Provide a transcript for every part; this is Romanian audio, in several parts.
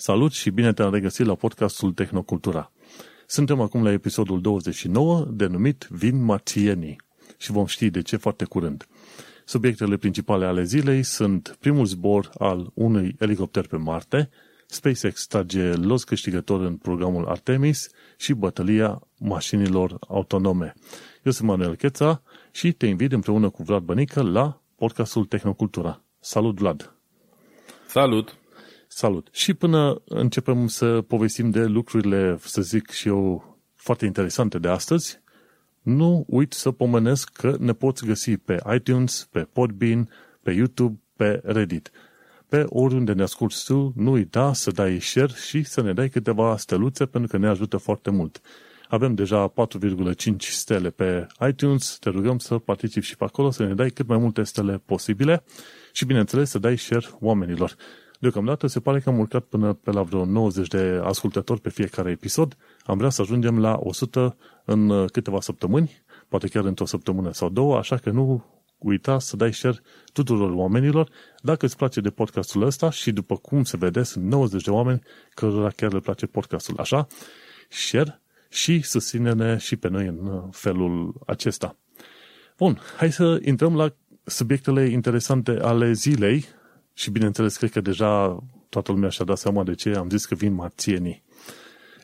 Salut și bine te-am regăsit la podcastul Tehnocultura. Suntem acum la episodul 29, denumit Vin marțienii și vom ști de ce foarte curând. Subiectele principale ale zilei sunt primul zbor al unui elicopter pe Marte, SpaceX trage los câștigător în programul Artemis și bătălia mașinilor autonome. Eu sunt Manuel Cheța și te invit împreună cu Vlad Bănică la podcastul Tehnocultura. Salut, Vlad! Salut! Salut! Și până începem să povestim de lucrurile, să zic și eu, foarte interesante de astăzi, nu uit să pomenesc că ne poți găsi pe iTunes, pe Podbean, pe YouTube, pe Reddit. Pe oriunde ne asculti tu, nu uita să dai share și să ne dai câteva steluțe pentru că ne ajută foarte mult. Avem deja 4,5 stele pe iTunes, te rugăm să participi și pe acolo, să ne dai cât mai multe stele posibile și, bineînțeles, să dai share oamenilor. Deocamdată se pare că am urcat până pe la vreo 90 de ascultători pe fiecare episod. Am vrea să ajungem la 100 în câteva săptămâni, poate chiar într-o săptămână sau două, așa că nu uita să dai share tuturor oamenilor. Dacă îți place de podcastul ăsta și după cum se vede, sunt 90 de oameni cărora chiar le place podcastul. Așa, share și susține-ne și pe noi în felul acesta. Bun, hai să intrăm la subiectele interesante ale zilei și bineînțeles, cred că deja toată lumea și-a dat seama de ce am zis că vin marțienii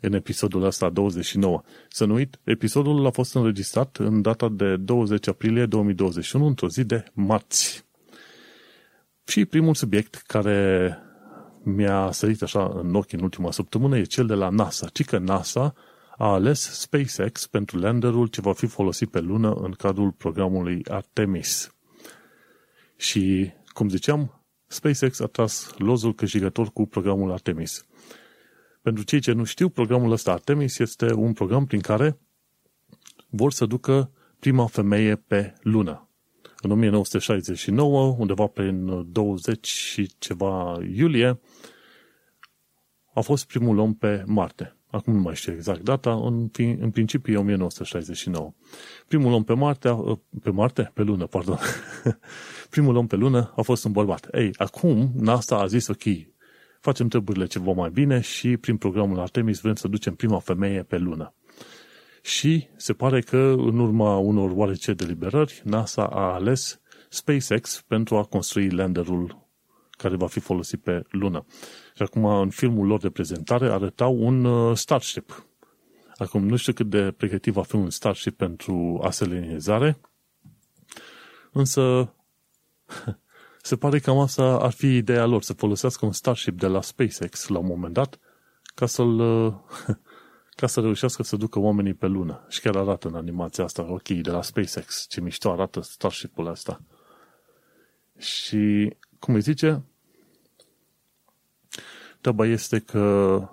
în episodul ăsta 29. Să nu uit, episodul a fost înregistrat în data de 20 aprilie 2021, într-o zi de marți. Și primul subiect care mi-a sărit așa în ochi în ultima săptămână e cel de la NASA. Ci că NASA a ales SpaceX pentru landerul ce va fi folosit pe lună în cadrul programului Artemis. Și, cum ziceam, SpaceX a tras lozul câștigător cu programul Artemis. Pentru cei ce nu știu, programul ăsta Artemis este un program prin care vor să ducă prima femeie pe lună. În 1969, undeva prin 20 și ceva iulie, a fost primul om pe Marte. Acum nu mai știu exact data, în, în principiu e 1969. Primul om pe Marte, pe Marte? Pe lună, pardon. primul om pe lună a fost un bărbat. Ei, acum NASA a zis, ok, facem treburile ceva mai bine și prin programul Artemis vrem să ducem prima femeie pe lună. Și se pare că în urma unor oarece deliberări, NASA a ales SpaceX pentru a construi landerul care va fi folosit pe lună. Și acum, în filmul lor de prezentare, arătau un uh, Starship. Acum, nu știu cât de pregătit va fi un Starship pentru aselenizare, însă se pare că asta ar fi ideea lor, să folosească un Starship de la SpaceX la un moment dat, ca să-l uh, ca să reușească să ducă oamenii pe lună. Și chiar arată în animația asta, ok, de la SpaceX, ce mișto arată Starship-ul ăsta. Și, cum îi zice, Treaba este că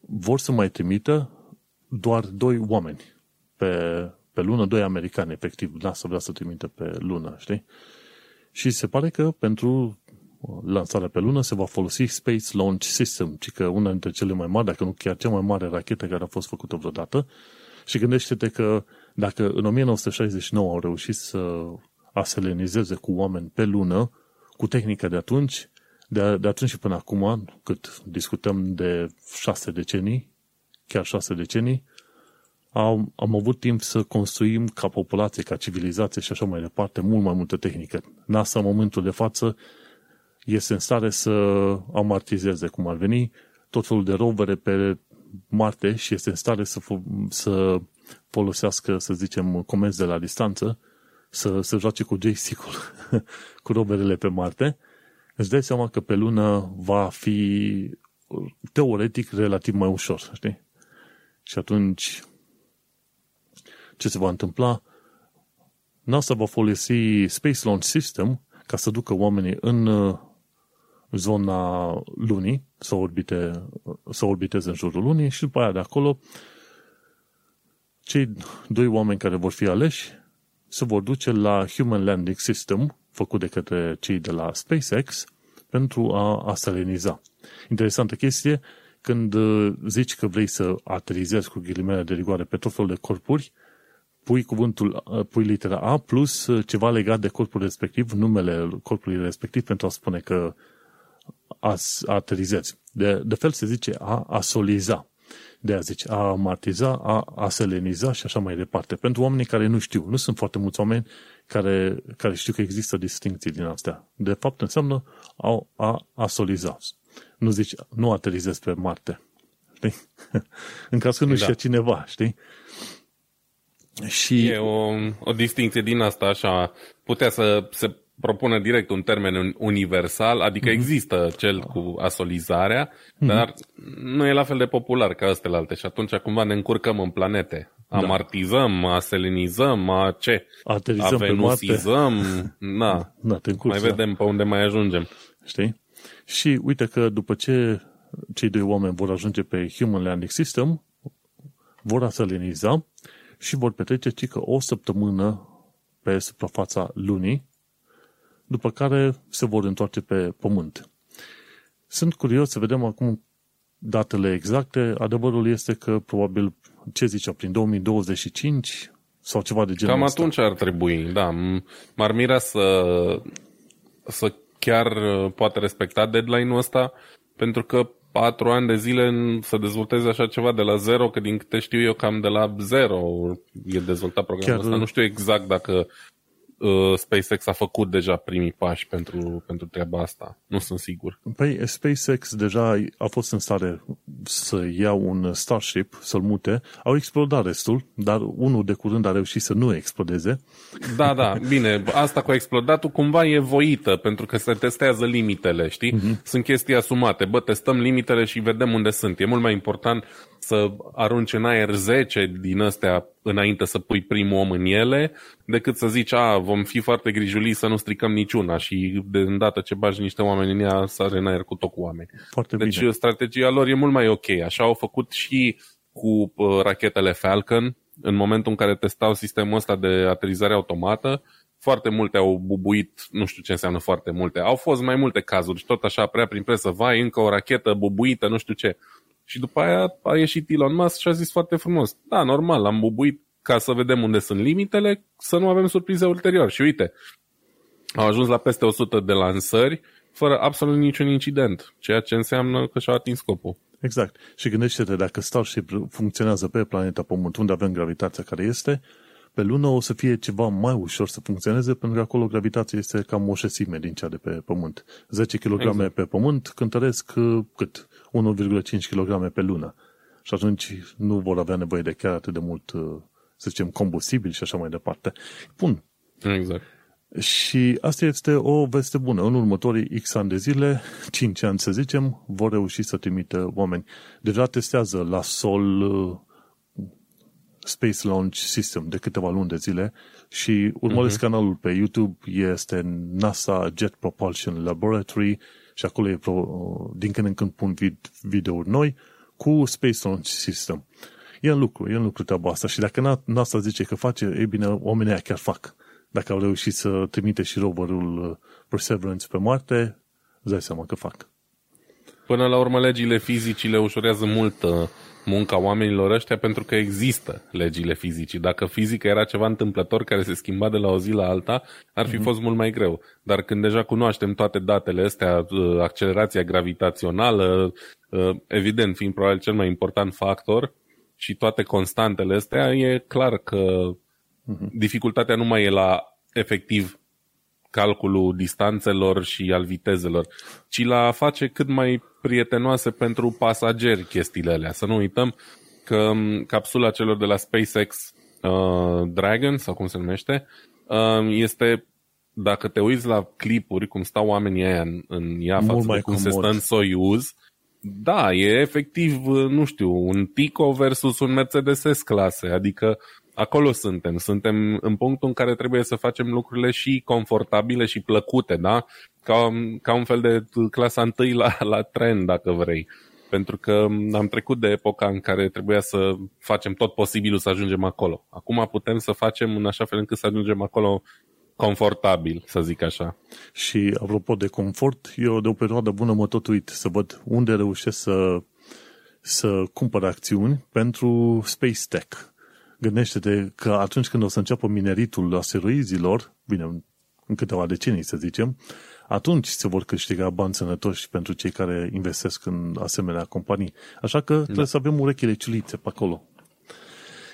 vor să mai trimită doar doi oameni pe, pe lună, doi americani, efectiv, să vrea să trimită pe lună, știi? Și se pare că pentru lansarea pe lună se va folosi Space Launch System, ci că una dintre cele mai mari, dacă nu chiar cea mai mare rachetă care a fost făcută vreodată. Și gândește-te că dacă în 1969 au reușit să aselenizeze cu oameni pe lună, cu tehnica de atunci, de, de atunci și până acum, cât discutăm de șase decenii, chiar șase decenii, am, am avut timp să construim ca populație, ca civilizație și așa mai departe, mult mai multă tehnică. NASA, în momentul de față, este în stare să amartizeze, cum ar veni, tot felul de rovere pe Marte și este în stare să, să folosească, să zicem, comenzi de la distanță, să, să joace cu joystick-ul, cu roverele pe Marte îți dai seama că pe lună va fi teoretic relativ mai ușor, știi? Și atunci ce se va întâmpla? NASA va folosi Space Launch System ca să ducă oamenii în uh, zona lunii, să, orbite, să orbiteze în jurul lunii și după aia de acolo cei doi oameni care vor fi aleși se vor duce la Human Landing System, făcut de către cei de la SpaceX, pentru a, a saliniza. Interesantă chestie, când uh, zici că vrei să aterizezi cu ghilimele de rigoare pe tot felul de corpuri, pui cuvântul, uh, pui litera A plus uh, ceva legat de corpul respectiv, numele corpului respectiv pentru a spune că aterizezi. De, de fel se zice a asoliza. De a zice a amartiza, a aseleniza și așa mai departe. Pentru oamenii care nu știu, nu sunt foarte mulți oameni care, care știu că există distincții din astea. De fapt înseamnă a, a asoliza. Nu zici, nu aterizezi pe Marte. Știi? în caz că nu da. știe cineva, știi? Și... E o, o distinție din asta, așa, putea să se propună direct un termen universal, adică mm-hmm. există cel cu asolizarea, mm-hmm. dar nu e la fel de popular ca alte și atunci cumva ne încurcăm în planete. Da. Amartizăm, aselenizăm, a ce? Aterizăm Avenusizăm, na, da, te încurci, mai da. vedem pe unde mai ajungem. Știi? Și uite că după ce cei doi oameni vor ajunge pe Human Landing System, vor aseleniza și vor petrece cică o săptămână pe suprafața lunii, după care se vor întoarce pe pământ. Sunt curios să vedem acum datele exacte. Adevărul este că probabil, ce zicea, prin 2025 sau ceva de genul Cam ăsta. atunci ar trebui, da. M-ar mira să, să chiar poate respecta deadline-ul ăsta, pentru că patru ani de zile să dezvolteze așa ceva de la zero, că din câte știu eu cam de la zero e dezvoltat programul Chiar... ăsta. Nu știu exact dacă uh, SpaceX a făcut deja primii pași pentru, pentru treaba asta. Nu sunt sigur. Păi SpaceX deja a fost în stare să ia un Starship, să-l mute. Au explodat restul, dar unul de curând a reușit să nu explodeze. Da, da, bine. Asta cu explodatul cumva e voită, pentru că se testează limitele, știi? Uh-huh. Sunt chestii asumate. Bă, testăm limitele și vedem unde sunt. E mult mai important să arunci în aer 10 din astea înainte să pui primul om în ele, decât să zici, a, vom fi foarte grijuli să nu stricăm niciuna și de îndată ce bagi niște oameni în ea, sare în aer cu tot cu oameni. Foarte deci bine. strategia lor e mult mai ok. Așa au făcut și cu uh, rachetele Falcon, în momentul în care testau sistemul ăsta de aterizare automată, foarte multe au bubuit, nu știu ce înseamnă foarte multe, au fost mai multe cazuri și tot așa prea prin presă, vai, încă o rachetă bubuită, nu știu ce. Și după aia a ieșit Elon Musk și a zis foarte frumos, da, normal, am bubuit ca să vedem unde sunt limitele, să nu avem surprize ulterior. Și uite, au ajuns la peste 100 de lansări fără absolut niciun incident, ceea ce înseamnă că și-au atins scopul. Exact. Și gândește-te, dacă Starship funcționează pe planeta Pământ, unde avem gravitația care este, pe lună o să fie ceva mai ușor să funcționeze, pentru că acolo gravitația este cam o șesime din cea de pe Pământ. 10 kg exact. pe Pământ cântăresc cât? 1,5 kg pe lună. Și atunci nu vor avea nevoie de chiar atât de mult, uh, să zicem, combustibil și așa mai departe. Bun. Exact. Și asta este o veste bună. În următorii X ani de zile, 5 ani să zicem, vor reuși să trimită oameni. Deja testează la sol uh, Space Launch System de câteva luni de zile și urmăresc uh-huh. canalul pe YouTube, este NASA Jet Propulsion Laboratory și acolo e pro, din când în când pun videouri noi cu Space Launch System. E în lucru, e în lucru treaba asta și dacă NASA zice că face, e bine, oamenii chiar fac. Dacă au reușit să trimite și roverul uh, Perseverance pe Marte, îți dai seama că fac. Până la urmă, legile fizicii le ușurează mult uh, munca oamenilor ăștia pentru că există legile fizicii. Dacă fizica era ceva întâmplător care se schimba de la o zi la alta, ar fi mm-hmm. fost mult mai greu. Dar când deja cunoaștem toate datele astea, uh, accelerația gravitațională, evident fiind probabil cel mai important factor, și toate constantele astea, e clar că uh-huh. dificultatea nu mai e la efectiv calculul distanțelor și al vitezelor, ci la a face cât mai prietenoase pentru pasageri chestiile alea. Să nu uităm că capsula celor de la SpaceX uh, Dragon, sau cum se numește, uh, este dacă te uiți la clipuri, cum stau oamenii aia în, în ea față de cum comod. se stă în Soyuz, da, e efectiv, nu știu, un Tico versus un Mercedes S-clase, adică acolo suntem. Suntem în punctul în care trebuie să facem lucrurile și confortabile și plăcute, da? Ca, ca un fel de clasa întâi la, la tren, dacă vrei. Pentru că am trecut de epoca în care trebuia să facem tot posibilul să ajungem acolo. Acum putem să facem în așa fel încât să ajungem acolo confortabil, să zic așa. Și apropo de confort, eu de o perioadă bună mă tot uit să văd unde reușesc să, să cumpăr acțiuni pentru Space Tech. Gândește-te că atunci când o să înceapă mineritul asteroizilor, bine, în câteva decenii să zicem, atunci se vor câștiga bani sănătoși pentru cei care investesc în asemenea companii. Așa că da. trebuie să avem urechile ciulițe pe acolo.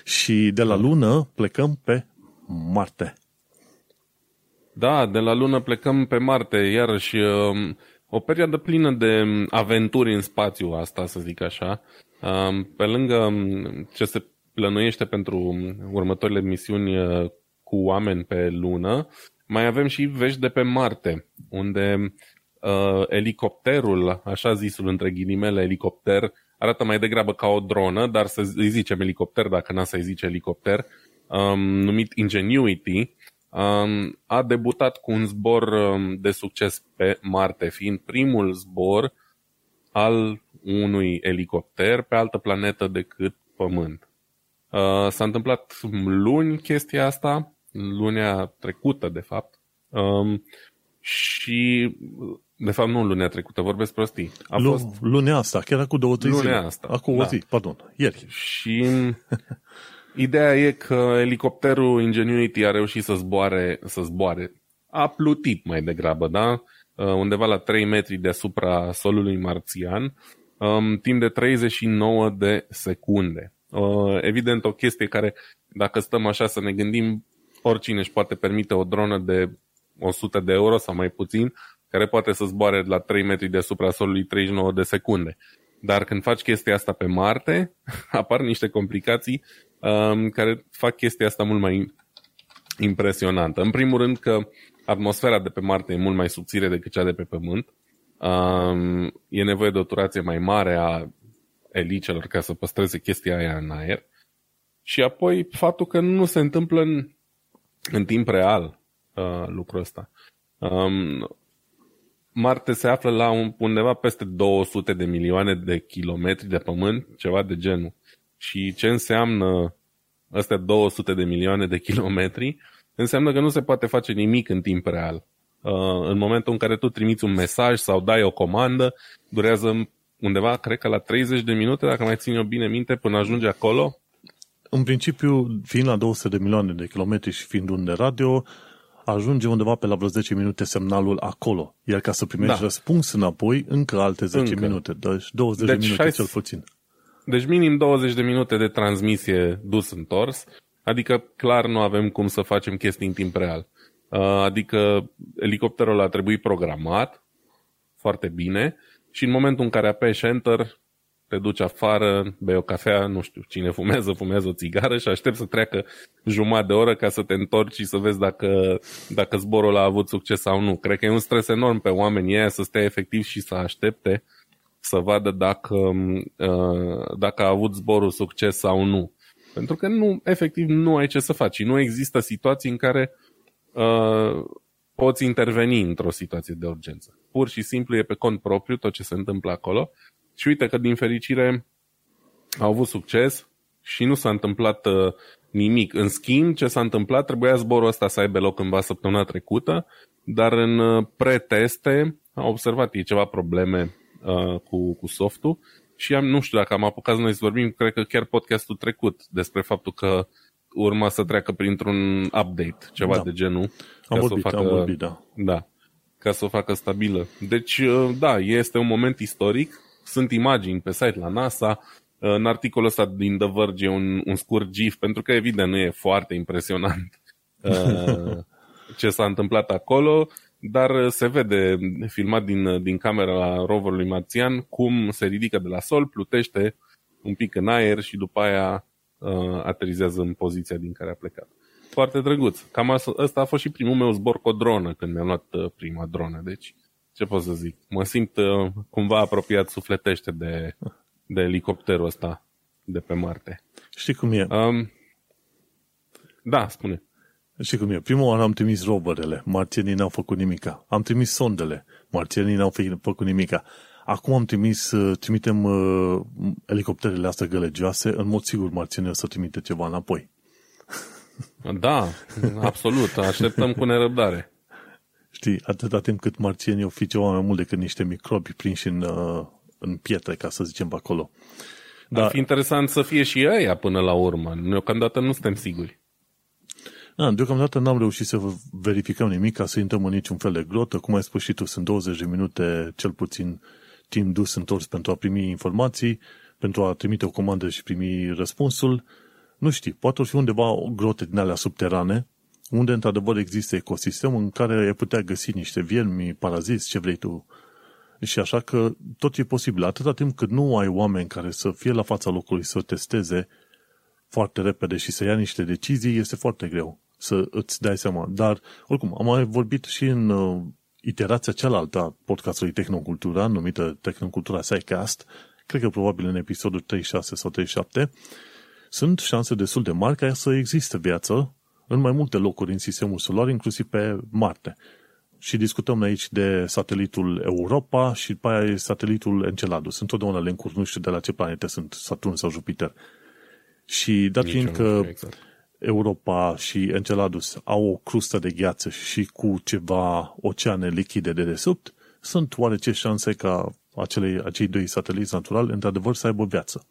Și de la lună plecăm pe Marte. Da, de la lună plecăm pe Marte, iarăși um, o perioadă plină de aventuri în spațiu asta, să zic așa. Um, pe lângă um, ce se plănuiește pentru următoarele misiuni uh, cu oameni pe lună, mai avem și vești de pe Marte, unde uh, elicopterul, așa zisul între ghilimele elicopter, arată mai degrabă ca o dronă, dar să îi zicem elicopter dacă n-a să-i zice elicopter, um, numit Ingenuity, um, a debutat cu un zbor um, de succes pe Marte, fiind primul zbor al unui elicopter pe altă planetă decât Pământ. Uh, s-a întâmplat luni chestia asta, lunea trecută, de fapt. Um, și, de fapt, nu lunea trecută, vorbesc prostii. A Lu- fost... Lunea asta, chiar cu două, trei lunea zile. asta. Acum da. o zi, pardon, ieri. Și ideea e că elicopterul Ingenuity a reușit să zboare, să zboare. A plutit mai degrabă, da? Uh, undeva la 3 metri deasupra solului marțian, um, timp de 39 de secunde. Uh, evident, o chestie care, dacă stăm așa să ne gândim, oricine își poate permite o dronă de 100 de euro sau mai puțin, care poate să zboare la 3 metri deasupra solului 39 de secunde. Dar când faci chestia asta pe Marte, apar niște complicații um, care fac chestia asta mult mai impresionantă. În primul rând că atmosfera de pe Marte e mult mai subțire decât cea de pe Pământ. Um, e nevoie de o turație mai mare a elicelor ca să păstreze chestia aia în aer. Și apoi faptul că nu se întâmplă în, în timp real uh, lucrul ăsta. Um, Marte se află la un, undeva peste 200 de milioane de kilometri de pământ, ceva de genul. Și ce înseamnă astea 200 de milioane de kilometri? Înseamnă că nu se poate face nimic în timp real. Uh, în momentul în care tu trimiți un mesaj sau dai o comandă, durează undeva, cred că la 30 de minute, dacă mai țin eu bine minte, până ajunge acolo. În principiu, fiind la 200 de milioane de kilometri și fiind unde radio, ajunge undeva pe la vreo 10 minute semnalul acolo. Iar ca să primești da. răspuns înapoi, încă alte 10 încă. minute. Deci 20 deci de minute 60... cel puțin. Deci minim 20 de minute de transmisie dus-întors, adică clar nu avem cum să facem chestii în timp real. Uh, adică elicopterul a trebuit programat foarte bine și în momentul în care apeși Enter, te duci afară, bei o cafea, nu știu, cine fumează, fumează o țigară și aștept să treacă jumătate de oră ca să te întorci și să vezi dacă, dacă zborul a avut succes sau nu. Cred că e un stres enorm pe oamenii ăia să stea efectiv și să aștepte să vadă dacă, uh, dacă a avut zborul succes sau nu. Pentru că nu, efectiv nu ai ce să faci. Nu există situații în care uh, poți interveni într-o situație de urgență. Pur și simplu e pe cont propriu tot ce se întâmplă acolo și uite că din fericire au avut succes și nu s-a întâmplat uh, nimic. În schimb, ce s-a întâmplat, trebuia zborul ăsta să aibă loc cândva săptămâna trecută, dar în uh, preteste au observat ei ceva probleme uh, cu, cu softul și am, nu știu dacă am apucat noi să vorbim, cred că chiar podcastul trecut despre faptul că urma să treacă printr-un update, ceva da. de genul. Am vorbit, să facă, am vorbit, da. Da, ca să o facă stabilă. Deci, uh, da, este un moment istoric. Sunt imagini pe site la NASA. Uh, în articolul ăsta din The Verge e un, un scurt GIF, pentru că evident nu e foarte impresionant uh, ce s-a întâmplat acolo, dar se vede filmat din, din camera roverului marțian cum se ridică de la sol, plutește un pic în aer și după aia uh, aterizează în poziția din care a plecat. Foarte drăguț. Cam ăsta a fost și primul meu zbor cu o dronă când mi-am luat uh, prima dronă. Deci, ce pot să zic? Mă simt uh, cumva apropiat sufletește de, de elicopterul ăsta de pe Marte. Știi cum e? Um, da, spune. Știi cum e? Prima oară am trimis roverele, marțienii n-au făcut nimica. Am trimis sondele, marțienii n-au făcut nimica. Acum am trimis, uh, trimitem uh, elicopterele astea gălegioase, în mod sigur marțienii o să trimite ceva înapoi. Da, absolut. Așteptăm cu nerăbdare. Știi, atâta timp cât marțienii o fi ceva mai mult decât niște microbi prinși în, uh, în pietre, ca să zicem pe acolo. Da. Ar fi interesant să fie și ăia până la urmă. Deocamdată nu suntem siguri. Da, deocamdată n-am reușit să verificăm nimic ca să intrăm în niciun fel de grotă. Cum ai spus și tu, sunt 20 de minute cel puțin timp dus întors pentru a primi informații, pentru a trimite o comandă și primi răspunsul. Nu știi, poate fi undeva o grote din alea subterane, unde într-adevăr există ecosistem în care ai putea găsi niște viermi, paraziți, ce vrei tu. Și așa că tot e posibil. Atâta timp cât nu ai oameni care să fie la fața locului să testeze foarte repede și să ia niște decizii, este foarte greu să îți dai seama. Dar, oricum, am mai vorbit și în uh, iterația cealaltă a podcastului Tehnocultura, numită Tehnocultura Sidecast, cred că probabil în episodul 36 sau 37, sunt șanse destul de mari ca să existe viață în mai multe locuri în sistemul solar, inclusiv pe Marte. Și discutăm aici de satelitul Europa și după aia satelitul Enceladus. Întotdeauna le încurc, nu știu de la ce planete sunt, Saturn sau Jupiter. Și dat fiind că exact. Europa și Enceladus au o crustă de gheață și cu ceva oceane lichide de desubt, sunt oarece șanse ca acele, acei doi sateliți naturali într-adevăr să aibă viață.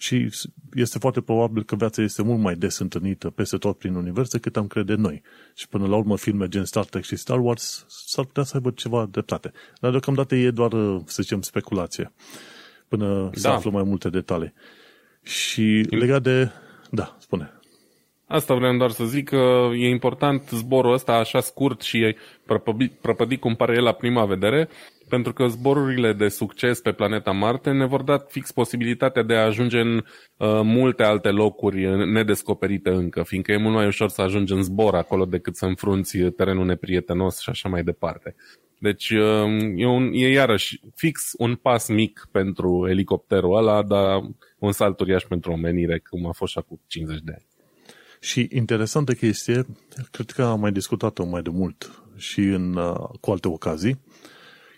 Și este foarte probabil că viața este mult mai des întâlnită peste tot prin univers decât am crede noi. Și până la urmă filme gen Star Trek și Star Wars s-ar putea să aibă ceva dreptate. Dar deocamdată e doar, să zicem, speculație. Până da. să află mai multe detalii. Și legat de... Da, spune. Asta vreau doar să zic că e important zborul ăsta așa scurt și prăpădit, prăpădit cum pare el la prima vedere, pentru că zborurile de succes pe planeta Marte ne vor da fix posibilitatea de a ajunge în uh, multe alte locuri nedescoperite încă, fiindcă e mult mai ușor să ajungi în zbor acolo decât să înfrunți terenul neprietenos și așa mai departe. Deci uh, e, un, e iarăși fix un pas mic pentru elicopterul ăla, dar un salt uriaș pentru omenire, cum a fost și acum 50 de ani. Și interesantă chestie, cred că am mai discutat-o mai de mult și în, uh, cu alte ocazii,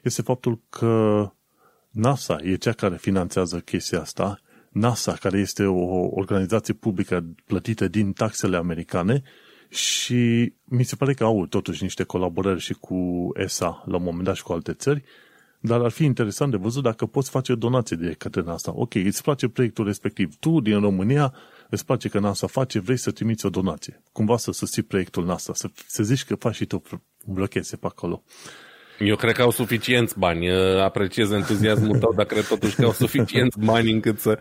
este faptul că NASA e cea care finanțează chestia asta, NASA, care este o organizație publică plătită din taxele americane și mi se pare că au totuși niște colaborări și cu ESA la un moment dat și cu alte țări, dar ar fi interesant de văzut dacă poți face donații de către NASA. Ok, îți place proiectul respectiv. Tu din România îți place că NASA face, vrei să trimiți o donație. Cumva să susții proiectul NASA, să, să zici că faci și tu blocheze pe acolo. Eu cred că au suficienți bani. Apreciez entuziasmul tău, dar cred totuși că au suficienți bani încât să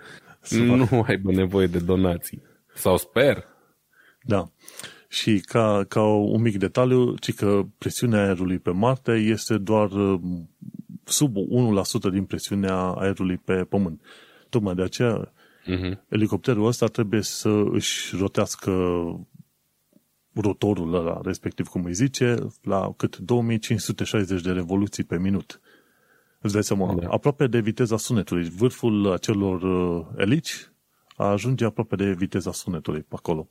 nu aibă nevoie de donații. Sau sper. Da. Și ca, ca un mic detaliu, ci că presiunea aerului pe Marte este doar uh, sub 1% din presiunea aerului pe Pământ. Tocmai de aceea uh-huh. elicopterul ăsta trebuie să își rotească rotorul ăla, respectiv cum îi zice, la cât 2560 de revoluții pe minut. Îți dai seama, da. aproape de viteza sunetului. Vârful acelor uh, elici ajunge aproape de viteza sunetului pe acolo.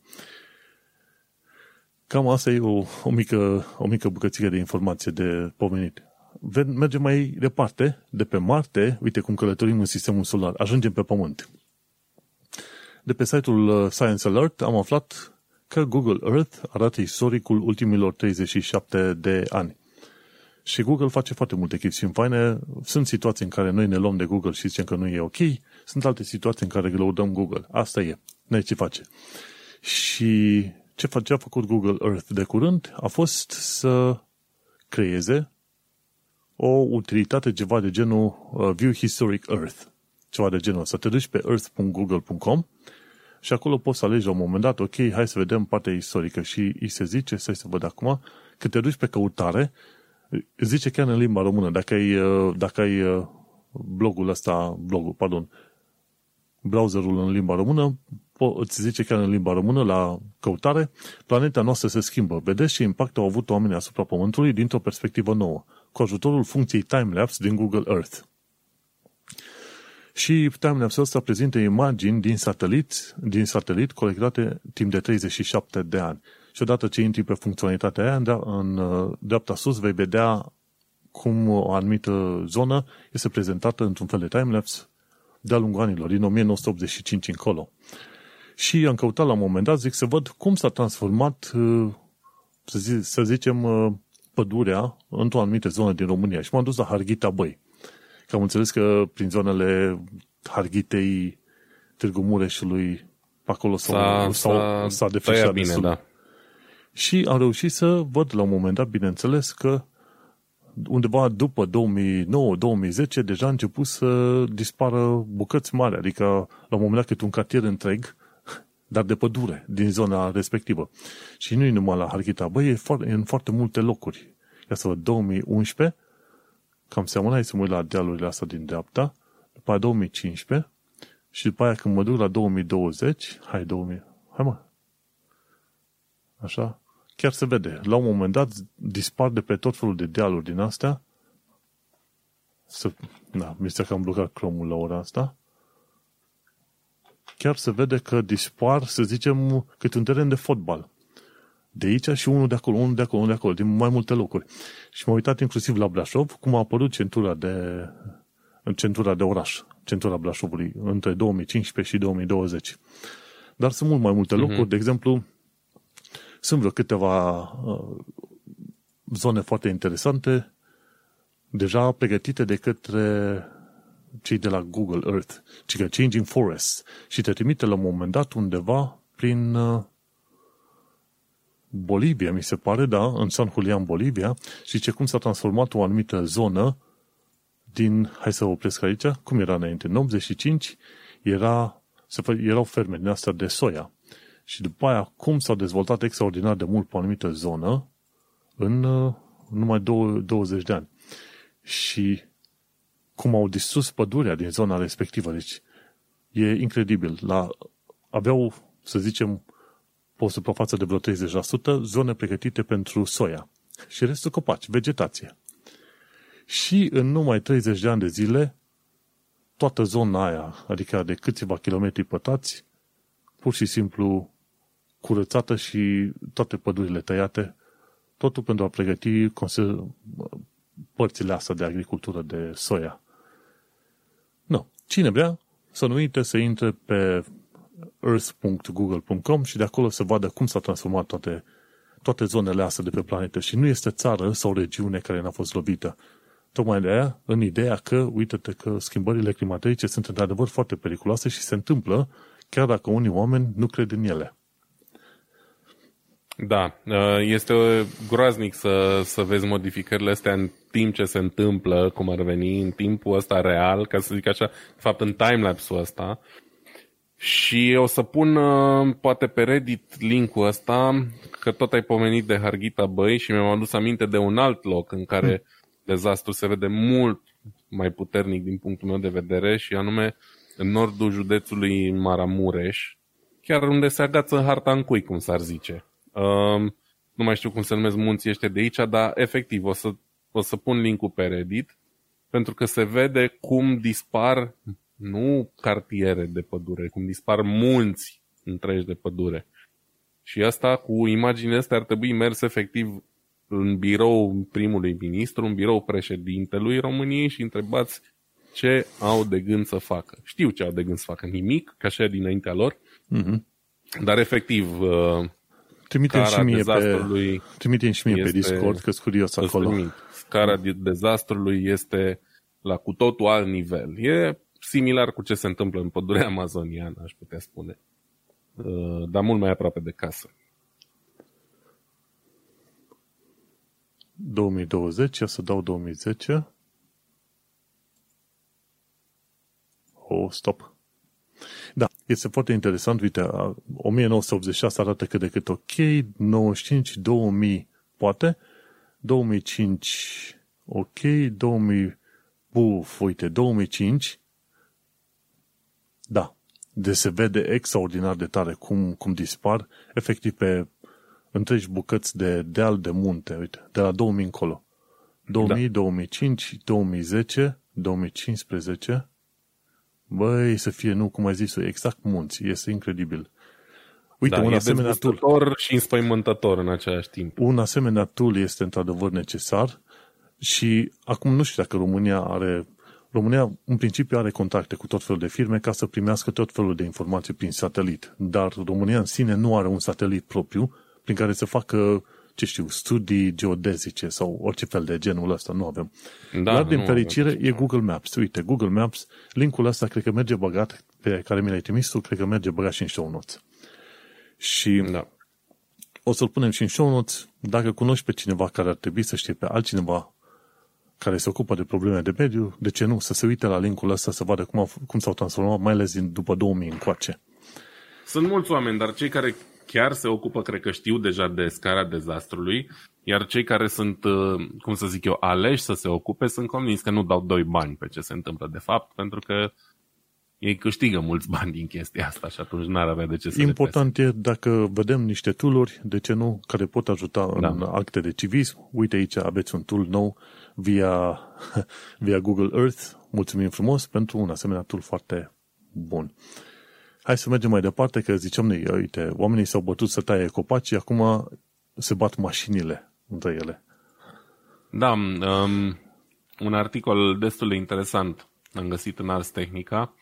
Cam asta e o, o, mică, o mică bucățică de informație de pomenit. Mergem mai departe, de pe Marte, uite cum călătorim în sistemul solar, ajungem pe Pământ. De pe site-ul uh, Science Alert am aflat că Google Earth arată istoricul ultimilor 37 de ani. Și Google face foarte multe chestiuni faine. Sunt situații în care noi ne luăm de Google și zicem că nu e ok. Sunt alte situații în care lăudăm Google. Asta e. Ne ce face. Și ce, face, a făcut Google Earth de curând a fost să creeze o utilitate ceva de genul uh, View Historic Earth. Ceva de genul ăsta. Te duci pe earth.google.com și acolo poți să alegi la un moment dat, ok, hai să vedem partea istorică și îi se zice, să să văd acum, că te duci pe căutare, zice chiar în limba română, dacă ai, uh, dacă ai uh, blogul ăsta, blogul, pardon, browserul în limba română, îți zice chiar în limba română la căutare, planeta noastră se schimbă. Vedeți ce impact au avut oamenii asupra Pământului dintr-o perspectivă nouă, cu ajutorul funcției timelapse din Google Earth. Și timelapse ăsta prezintă imagini din satelit, din satelit colectate timp de 37 de ani. Și odată ce intri pe funcționalitatea aia, în, în uh, dreapta sus vei vedea cum o anumită zonă este prezentată într-un fel de timelapse de-a lungul anilor, din 1985 încolo. Și am căutat la un moment dat, zic, să văd cum s-a transformat, uh, să, zi, să zicem, uh, pădurea într-o anumită zonă din România. Și m-am dus la Harghita Băi. Că am înțeles că prin zonele Harghitei, Târgu Mureșului, pe acolo s-a, s-a, s-a, s-a defrișat bine, da. Și am reușit să văd la un moment dat, bineînțeles, că undeva după 2009-2010 deja a început să dispară bucăți mari, adică la un moment dat cât un cartier întreg, dar de pădure, din zona respectivă. Și nu e numai la Harghita, băi, e, foarte, e în foarte multe locuri. Ia să văd, 2011, cam seamănă, hai să mă uit la dealurile astea din dreapta, după aia 2015, și după aia când mă duc la 2020, hai 2000, hai mă, așa, chiar se vede. La un moment dat dispar de pe tot felul de dealuri din astea. Să, da, mi se că am blocat cromul la ora asta. Chiar se vede că dispar, să zicem, cât un teren de fotbal. De aici și unul de acolo, unul de acolo, unul de acolo, din mai multe locuri. Și m-am uitat inclusiv la Brașov, cum a apărut centura de, centura de oraș, centura Brașovului, între 2015 și 2020. Dar sunt mult mai multe mhm. locuri, uh-huh. de exemplu, sunt vreo câteva uh, zone foarte interesante deja pregătite de către cei de la Google Earth, ci că Changing Forests și te trimite la un moment dat undeva prin uh, Bolivia, mi se pare, da, în San Julian, Bolivia, și ce cum s-a transformat o anumită zonă din, hai să opresc aici, cum era înainte, în 85 era, se fă, erau ferme din astea de soia. Și după aia, cum s-au dezvoltat extraordinar de mult pe o anumită zonă în uh, numai 20 de ani. Și cum au distrus pădurea din zona respectivă. Deci, e incredibil. La, aveau, să zicem, pe o suprafață de vreo 30%, zone pregătite pentru soia. Și restul copaci, vegetație. Și în numai 30 de ani de zile, toată zona aia, adică de câțiva kilometri pătați, pur și simplu curățată și toate pădurile tăiate, totul pentru a pregăti părțile astea de agricultură de soia. Nu. Cine vrea să nu uite să intre pe earth.google.com și de acolo să vadă cum s-au transformat toate, toate zonele astea de pe planetă. Și nu este țară sau regiune care n-a fost lovită. Tocmai de aia, în ideea că, uite-te că schimbările climatice sunt într-adevăr foarte periculoase și se întâmplă chiar dacă unii oameni nu cred în ele. Da, uh, este groaznic să, să vezi modificările astea în timp ce se întâmplă, cum ar veni, în timpul ăsta real, ca să zic așa, de fapt în timelapse-ul ăsta. Și o să pun uh, poate pe Reddit linkul ăsta, că tot ai pomenit de Harghita Băi și mi-am adus aminte de un alt loc în care hmm. dezastru se vede mult mai puternic din punctul meu de vedere și anume în nordul județului Maramureș, chiar unde se agață harta în cui, cum s-ar zice. Um, nu mai știu cum se numesc munții ăștia de aici, dar efectiv o să, o să pun linkul pe Reddit pentru că se vede cum dispar nu cartiere de pădure, cum dispar munți întregi de pădure. Și asta cu imaginea asta ar trebui mers efectiv în birou primului ministru, în birou președintelui României și întrebați ce au de gând să facă. Știu ce au de gând să facă, nimic, ca așa dinaintea lor, mm-hmm. dar efectiv uh, Trimite și mie pe, trimite și mie pe Discord, că sunt curios acolo. Trimit. Scara dezastrului este la cu totul alt nivel. E similar cu ce se întâmplă în pădurea amazoniană, aș putea spune. Uh, dar mult mai aproape de casă. 2020, o să dau 2010. Oh, stop. Da, este foarte interesant. Uite, 1986 arată cât de cât ok, 95, 2000 poate, 2005 ok, 2000, buf, uite, 2005, da, de se vede extraordinar de tare cum, cum dispar, efectiv pe întregi bucăți de deal de munte, uite, de la 2000 încolo. 2000, da. 2005, 2010, 2015, Băi, să fie, nu, cum ai zis exact munți. Este incredibil. Uite, da, un asemenea tool. și înspăimântător în același timp. Un asemenea tool este într-adevăr necesar și acum nu știu dacă România are România, în principiu, are contacte cu tot felul de firme ca să primească tot felul de informații prin satelit. Dar România în sine nu are un satelit propriu prin care să facă ce știu, studii geodezice sau orice fel de genul ăsta, nu avem. Da, Dar, din fericire, e Google Maps. Uite, Google Maps, linkul ăsta cred că merge băgat, pe care mi l-ai trimis tu, cred că merge băgat și în show notes. Și da. o să-l punem și în show notes. Dacă cunoști pe cineva care ar trebui să știe pe altcineva care se ocupă de probleme de mediu, de ce nu? Să se uite la linkul ăsta să vadă cum, au, cum s-au transformat, mai ales din, după 2000 încoace. Sunt mulți oameni, dar cei care chiar se ocupă, cred că știu deja de scara dezastrului, iar cei care sunt, uh, cum să zic eu, aleși să se ocupe, sunt convins că nu dau doi bani pe ce se întâmplă de fapt, pentru că ei câștigă mulți bani din chestia asta și atunci n-ar avea de ce să Important e dacă vedem niște tooluri, de ce nu, care pot ajuta da. în acte de civism. Uite aici aveți un tool nou via, via Google Earth. Mulțumim frumos pentru un asemenea tool foarte bun. Hai să mergem mai departe, că zicem noi, uite, oamenii s-au bătut să taie copaci, acum se bat mașinile între ele. Da, um, un articol destul de interesant am găsit în Ars Technica,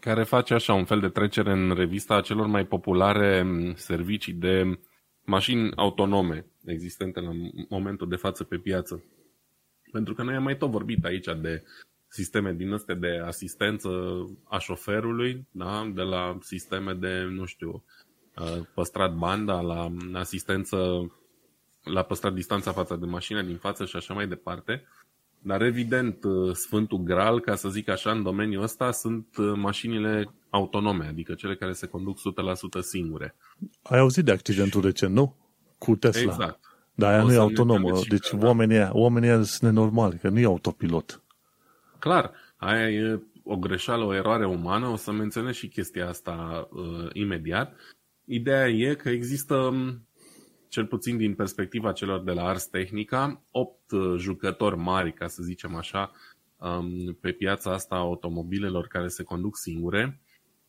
care face așa un fel de trecere în revista a celor mai populare servicii de mașini autonome existente la momentul de față pe piață. Pentru că noi am mai tot vorbit aici de sisteme din astea de asistență a șoferului, da? de la sisteme de, nu știu, uh, păstrat banda, la asistență la păstrat distanța față de mașina din față și așa mai departe. Dar evident, uh, Sfântul Graal, ca să zic așa, în domeniul ăsta sunt uh, mașinile autonome, adică cele care se conduc 100% singure. Ai auzit de accidentul recent, nu? Cu Tesla. Exact. Dar aia o nu e autonomă, deci pe, oamenii, da. oamenii sunt nenormali, că nu e autopilot. Clar, aia e o greșeală, o eroare umană, o să menționez și chestia asta uh, imediat. Ideea e că există um, cel puțin din perspectiva celor de la Ars Technica, opt uh, jucători mari, ca să zicem așa, um, pe piața asta a automobilelor care se conduc singure.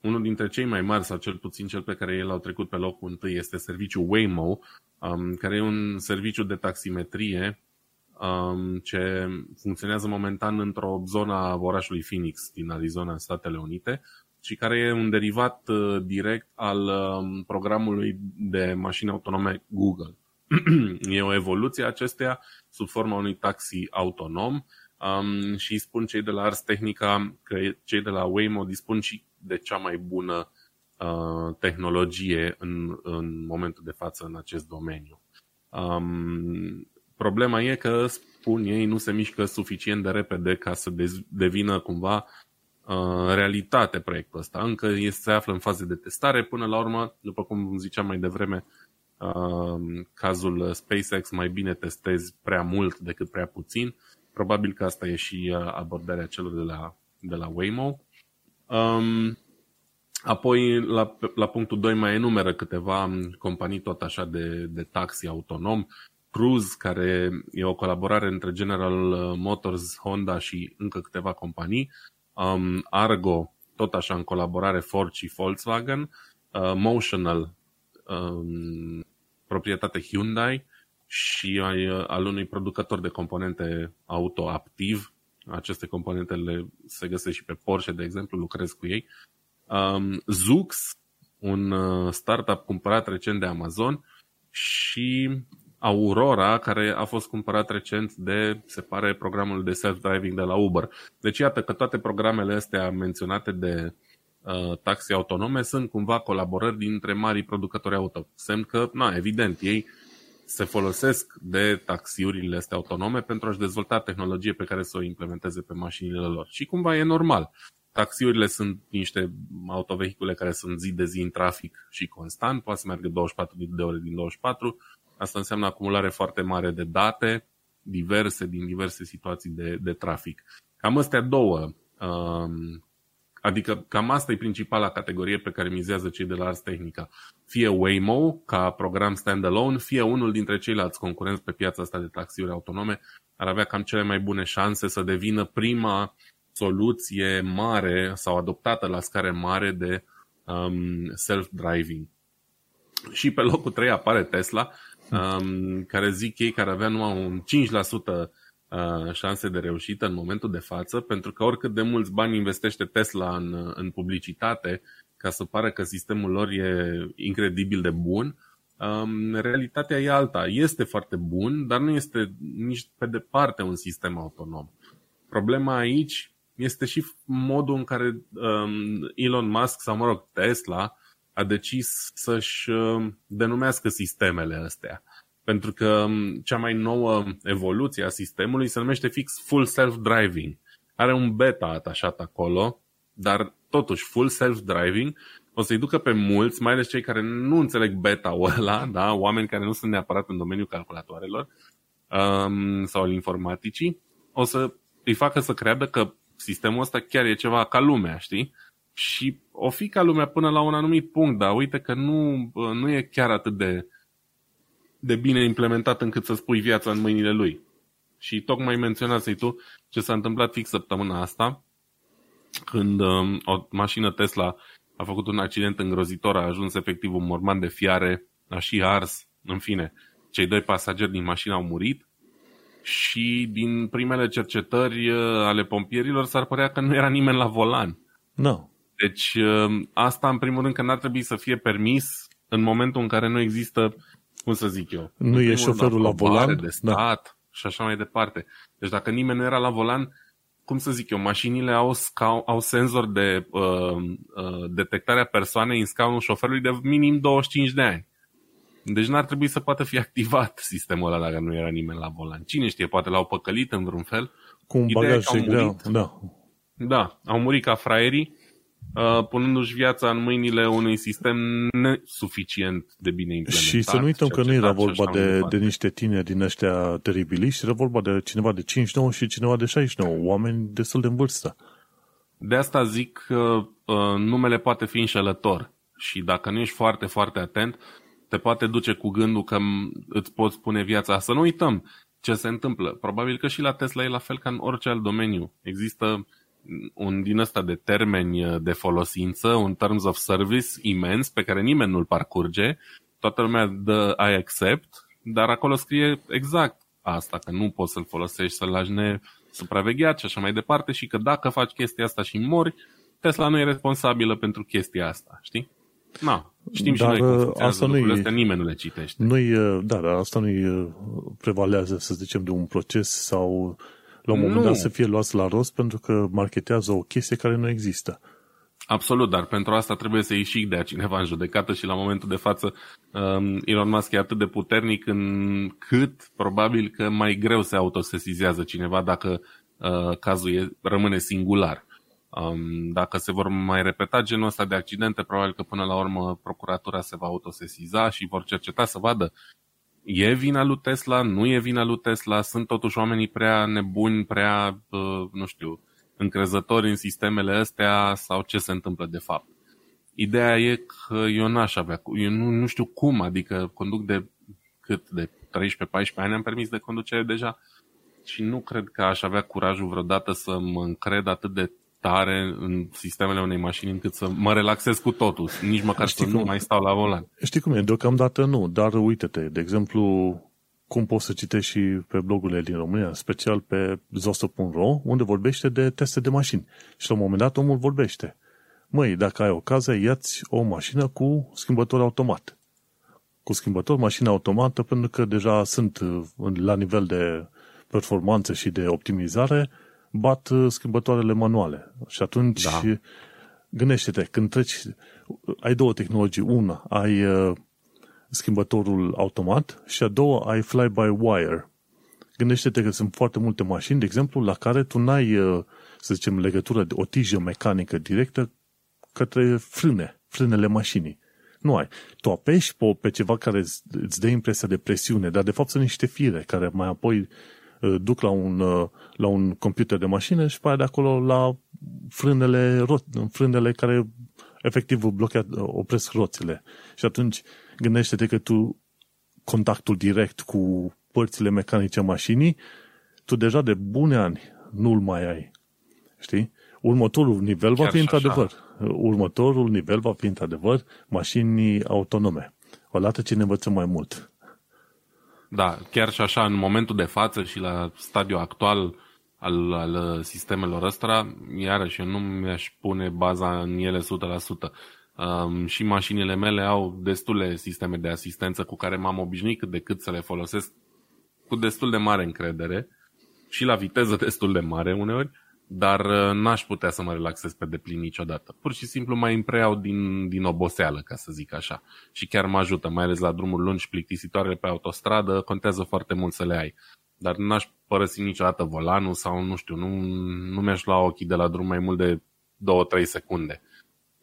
Unul dintre cei mai mari, sau cel puțin cel pe care el l-au trecut pe locul întâi, este serviciul Waymo, um, care e un serviciu de taximetrie um, ce funcționează momentan într-o zonă a orașului Phoenix din Arizona, în Statele Unite, și care e un derivat uh, direct al um, programului de mașini autonome Google. e o evoluție acesteia sub forma unui taxi autonom um, și spun cei de la Ars Technica că cei de la Waymo dispun și de cea mai bună uh, tehnologie în, în momentul de față în acest domeniu. Um, problema e că, spun ei, nu se mișcă suficient de repede ca să devină cumva Uh, realitate proiectul ăsta. Încă este, se află în fază de testare. Până la urmă, după cum ziceam mai devreme, uh, cazul SpaceX mai bine testezi prea mult decât prea puțin. Probabil că asta e și uh, abordarea celor de la, de la Waymo. Um, apoi, la, la punctul 2 mai enumeră câteva companii tot așa de, de taxi autonom. Cruise, care e o colaborare între General Motors, Honda și încă câteva companii um, Argo, tot așa în colaborare Ford și Volkswagen, uh, Motional, um, proprietate Hyundai și al, al unui producător de componente auto activ. Aceste componente le se găsesc și pe Porsche, de exemplu, lucrez cu ei. Um, Zux, un uh, startup cumpărat recent de Amazon și Aurora, care a fost cumpărat recent de, se pare, programul de self-driving de la Uber. Deci iată că toate programele astea menționate de uh, taxi autonome sunt cumva colaborări dintre marii producători auto. Semn că, na, evident, ei se folosesc de taxiurile astea autonome pentru a-și dezvolta tehnologie pe care să o implementeze pe mașinile lor. Și cumva e normal. Taxiurile sunt niște autovehicule care sunt zi de zi în trafic și constant, poate să meargă 24 de ore din 24, Asta înseamnă acumulare foarte mare de date, diverse, din diverse situații de, de trafic. Cam astea două, um, adică cam asta e principala categorie pe care mizează cei de la Ars Technica. Fie Waymo, ca program standalone, fie unul dintre ceilalți concurenți pe piața asta de taxiuri autonome ar avea cam cele mai bune șanse să devină prima soluție mare sau adoptată la scară mare de um, self-driving. Și pe locul 3 apare Tesla, um, care zic ei care avea numai un 5% uh, șanse de reușită în momentul de față, pentru că oricât de mulți bani investește Tesla în, în publicitate, ca să pară că sistemul lor e incredibil de bun, um, realitatea e alta. Este foarte bun, dar nu este nici pe departe un sistem autonom. Problema aici este și modul în care um, Elon Musk sau, mă rog, Tesla a decis să-și uh, denumească sistemele astea. Pentru că um, cea mai nouă evoluție a sistemului se numește fix Full Self-Driving. Are un beta atașat acolo, dar totuși Full Self-Driving o să-i ducă pe mulți, mai ales cei care nu înțeleg beta-ul ăla, da? oameni care nu sunt neapărat în domeniul calculatoarelor um, sau al informaticii, o să îi facă să creadă că sistemul ăsta chiar e ceva ca lumea, știi? Și o fi ca lumea până la un anumit punct, dar uite că nu, nu e chiar atât de, de bine implementat încât să spui viața în mâinile lui. Și tocmai menționasei tu ce s-a întâmplat fix săptămâna asta, când um, o mașină Tesla a făcut un accident îngrozitor, a ajuns efectiv un morman de fiare, a și ars, în fine. Cei doi pasageri din mașină au murit și din primele cercetări uh, ale pompierilor s-ar părea că nu era nimeni la volan. Nu. No. Deci uh, asta în primul rând că n-ar trebui să fie permis în momentul în care nu există, cum să zic eu, nu e șoferul la volan de da. stat da. și așa mai departe. Deci dacă nimeni nu era la volan, cum să zic eu, mașinile au, scau, au senzor de uh, uh, detectare a persoanei în scaunul șoferului de minim 25 de ani. Deci n-ar trebui să poată fi activat sistemul ăla dacă nu era nimeni la volan. Cine știe, poate l-au păcălit în vreun fel. Cu un bagaj greu, da. Da, au murit ca fraierii, uh, punându-și viața în mâinile unui sistem nesuficient de bine implementat. Și să nu uităm că nu era vorba de, de niște tineri din ăștia teribiliști, era vorba de cineva de 59 și cineva de 69, oameni destul de în vârstă. De asta zic că uh, numele poate fi înșelător și dacă nu ești foarte, foarte atent, te poate duce cu gândul că îți poți pune viața. Să nu uităm ce se întâmplă. Probabil că și la Tesla e la fel ca în orice alt domeniu. Există un din ăsta de termeni de folosință, un terms of service imens pe care nimeni nu-l parcurge. Toată lumea dă I accept, dar acolo scrie exact asta, că nu poți să-l folosești, să-l lași nesupravegheat și așa mai departe și că dacă faci chestia asta și mori, Tesla nu e responsabilă pentru chestia asta, știi? Na, știm dar și noi cum asta nu astea, nimeni nu le citește. Nu e, da, dar asta nu e prevalează, să zicem, de un proces sau la un moment nu. dat să fie luați la rost pentru că marketează o chestie care nu există. Absolut, dar pentru asta trebuie să ieși de cineva în judecată și la momentul de față um, Elon Musk e atât de puternic încât probabil că mai greu se autosesizează cineva dacă uh, cazul e, rămâne singular. Um, dacă se vor mai repeta genul ăsta de accidente, probabil că până la urmă procuratura se va autosesiza și vor cerceta să vadă e vina lui Tesla, nu e vina lui Tesla, sunt totuși oamenii prea nebuni, prea, uh, nu știu, încrezători în sistemele astea sau ce se întâmplă de fapt. Ideea e că eu n-aș avea, eu nu, nu știu cum, adică conduc de cât, de 13-14 ani am permis de conducere deja și nu cred că aș avea curajul vreodată să mă încred atât de tare în sistemele unei mașini încât să mă relaxez cu totul, nici măcar Știi să cum? nu mai stau la volan. Știi cum e? Deocamdată nu, dar uite-te, de exemplu, cum poți să citești și pe blogurile din România, special pe zosto.ro, unde vorbește de teste de mașini. Și la un moment dat omul vorbește. Măi, dacă ai ocazia, iați o mașină cu schimbător automat. Cu schimbător, mașină automată, pentru că deja sunt la nivel de performanță și de optimizare bat uh, schimbătoarele manuale. Și atunci da. gândește-te, când treci, ai două tehnologii. Una, ai uh, schimbătorul automat și a doua, ai fly-by-wire. Gândește-te că sunt foarte multe mașini, de exemplu, la care tu n-ai, uh, să zicem, legătură de o tijă mecanică directă către frâne, frânele mașinii. Nu ai. Tu apeși pe, pe ceva care îți dă impresia de presiune, dar de fapt sunt niște fire care mai apoi Uh, duc la un, uh, la un computer de mașină și pe de acolo la frânele, frânele care efectiv blochează, uh, opresc roțile. Și atunci gândește-te că tu contactul direct cu părțile mecanice a mașinii, tu deja de bune ani nu-l mai ai. Știi? Următorul nivel Chiar va fi într-adevăr. Următorul nivel va fi într-adevăr mașini autonome. Odată ce ne învățăm mai mult. Da, chiar și așa, în momentul de față și la stadiul actual al, al sistemelor ăsta, iarăși eu nu mi-aș pune baza în ele 100%. Um, și mașinile mele au destule sisteme de asistență cu care m-am obișnuit cât de cât să le folosesc cu destul de mare încredere și la viteză destul de mare uneori, dar uh, n-aș putea să mă relaxez pe deplin niciodată. Pur și simplu mai îmi preiau din, din oboseală, ca să zic așa. Și chiar mă ajută, mai ales la drumuri lungi, plictisitoare pe autostradă, contează foarte mult să le ai. Dar n-aș părăsi niciodată volanul sau, nu știu, nu, nu mi-aș lua ochii de la drum mai mult de 2-3 secunde.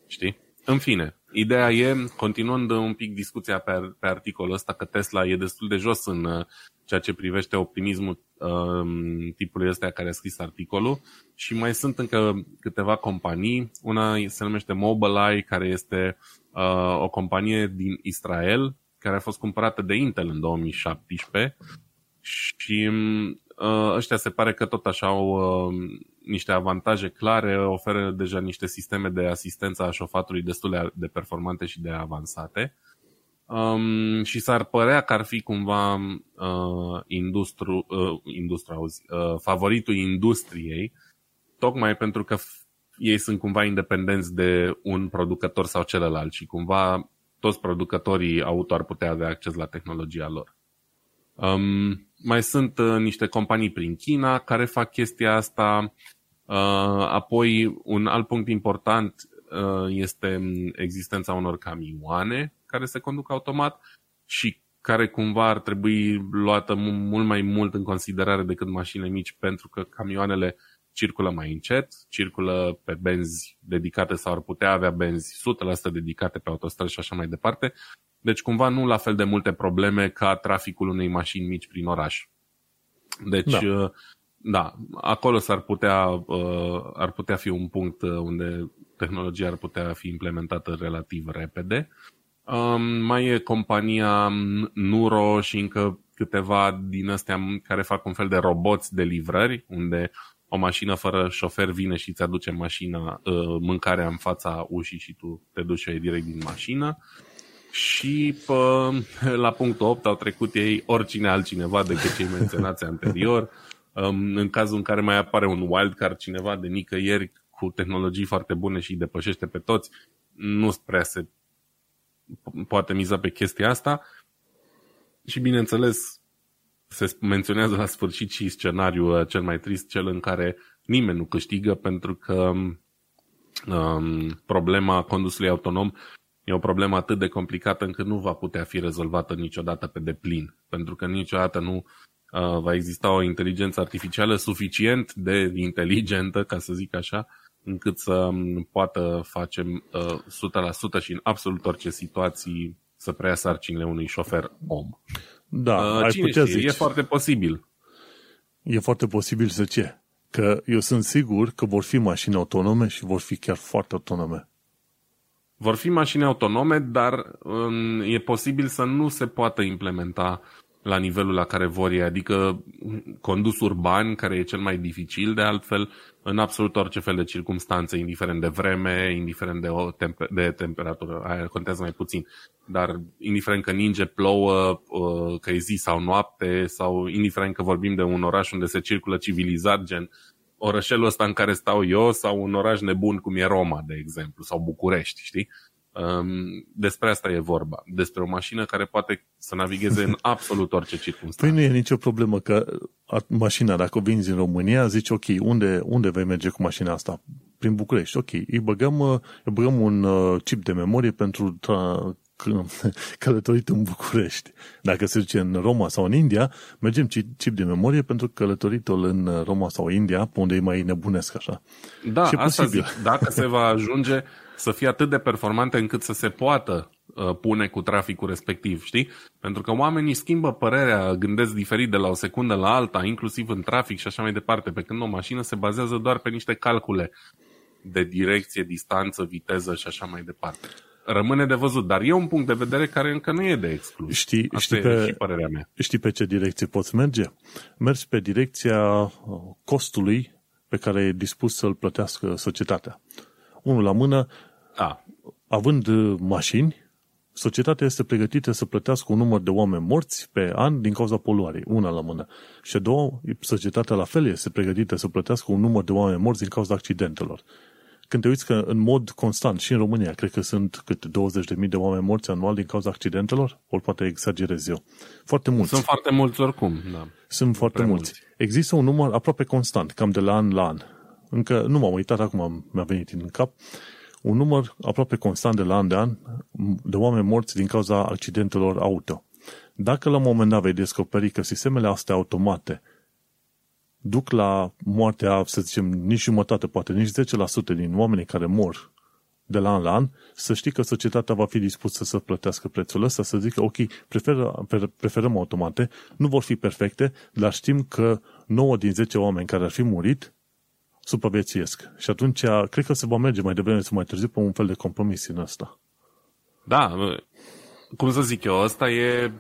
Știi? În fine, ideea e, continuând un pic discuția pe, pe articolul ăsta, că Tesla e destul de jos în uh, ceea ce privește optimismul uh, tipului ăsta care a scris articolul și mai sunt încă câteva companii. Una se numește Mobileye, care este uh, o companie din Israel, care a fost cumpărată de Intel în 2017 și uh, ăștia se pare că tot așa au uh, niște avantaje clare, oferă deja niște sisteme de asistență a șofatului destul de performante și de avansate. Um, și s-ar părea că ar fi cumva uh, industru, uh, industru, auzi, uh, favoritul industriei, tocmai pentru că ei sunt cumva independenți de un producător sau celălalt și cumva toți producătorii auto ar putea avea acces la tehnologia lor. Um, mai sunt uh, niște companii prin China care fac chestia asta. Uh, apoi, un alt punct important uh, este existența unor camioane care se conduc automat și care cumva ar trebui luată mult mai mult în considerare decât mașinile mici pentru că camioanele circulă mai încet, circulă pe benzi dedicate sau ar putea avea benzi 100% dedicate pe autostrăzi și așa mai departe. Deci cumva nu la fel de multe probleme ca traficul unei mașini mici prin oraș. Deci, da, uh, da acolo s-ar putea, uh, ar putea fi un punct uh, unde tehnologia ar putea fi implementată relativ repede. Um, mai e compania Nuro și încă câteva din astea care fac un fel de roboți de livrări, unde o mașină fără șofer vine și îți aduce mașina, mâncarea în fața ușii și tu te duci direct din mașină. Și pă, la punctul 8 au trecut ei oricine altcineva decât cei menționați anterior. În cazul în care mai apare un wildcard cineva de nicăieri cu tehnologii foarte bune și îi depășește pe toți, nu prea se poate miza pe chestia asta. Și bineînțeles, se menționează la sfârșit și scenariul cel mai trist, cel în care nimeni nu câștigă pentru că um, problema condusului autonom e o problemă atât de complicată încât nu va putea fi rezolvată niciodată pe deplin, pentru că niciodată nu uh, va exista o inteligență artificială suficient de inteligentă, ca să zic așa, încât să um, poată face uh, 100% și în absolut orice situații să preia sarcinile unui șofer om. Da, uh, ai putea știe? Zice. E foarte posibil. E foarte posibil să ce? Că eu sunt sigur că vor fi mașini autonome și vor fi chiar foarte autonome. Vor fi mașini autonome, dar um, e posibil să nu se poată implementa la nivelul la care vor ei, adică condus urban, care e cel mai dificil de altfel, în absolut orice fel de circunstanțe, indiferent de vreme, indiferent de, o temp- de temperatură, aia contează mai puțin, dar indiferent că ninge, plouă, uh, că e zi sau noapte, sau indiferent că vorbim de un oraș unde se circulă civilizat, gen orășelul ăsta în care stau eu sau un oraș nebun cum e Roma, de exemplu, sau București, știi? Um, despre asta e vorba. Despre o mașină care poate să navigheze în absolut orice circunstanță. Păi nu e nicio problemă că mașina, dacă o vinzi în România, zici, ok, unde, unde vei merge cu mașina asta? Prin București, ok. Îi băgăm, îi băgăm un uh, chip de memorie pentru tra- călătorit în București. Dacă se duce în Roma sau în India, mergem chip de memorie pentru călătoritul în Roma sau India, pe unde e mai nebunesc așa. Da, și asta posibil. zic. Dacă se va ajunge să fie atât de performante încât să se poată uh, pune cu traficul respectiv, știi? Pentru că oamenii schimbă părerea, gândesc diferit de la o secundă la alta, inclusiv în trafic și așa mai departe, pe când o mașină se bazează doar pe niște calcule de direcție, distanță, viteză și așa mai departe rămâne de văzut, dar e un punct de vedere care încă nu e de exclus. Știi, Asta știi, pe, și părerea mea. știi pe ce direcție poți merge? Mergi pe direcția uh, costului pe care e dispus să-l plătească societatea. Unul la mână, da. având uh, mașini, societatea este pregătită să plătească un număr de oameni morți pe an din cauza poluării, una la mână. Și a doua, societatea la fel este pregătită să plătească un număr de oameni morți din cauza accidentelor. Când te uiți că în mod constant și în România, cred că sunt cât 20.000 de oameni morți anual din cauza accidentelor, ori poate exagerez eu. Foarte mulți. Sunt foarte mulți oricum, da. Sunt foarte mulți. mulți. Există un număr aproape constant, cam de la an la an. încă nu m-am uitat, acum mi-a venit în cap, un număr aproape constant de la an de an de oameni morți din cauza accidentelor auto. Dacă la un moment dat vei descoperi că sistemele astea automate duc la moartea, să zicem, nici jumătate, poate nici 10% din oamenii care mor de la an la an, să știi că societatea va fi dispusă să plătească prețul ăsta, să zică, ok, prefer, preferăm automate, nu vor fi perfecte, dar știm că 9 din 10 oameni care ar fi murit supraviețuiesc. Și atunci, cred că se va merge mai devreme sau mai târziu pe un fel de compromis în ăsta. Da, cum să zic eu, ăsta e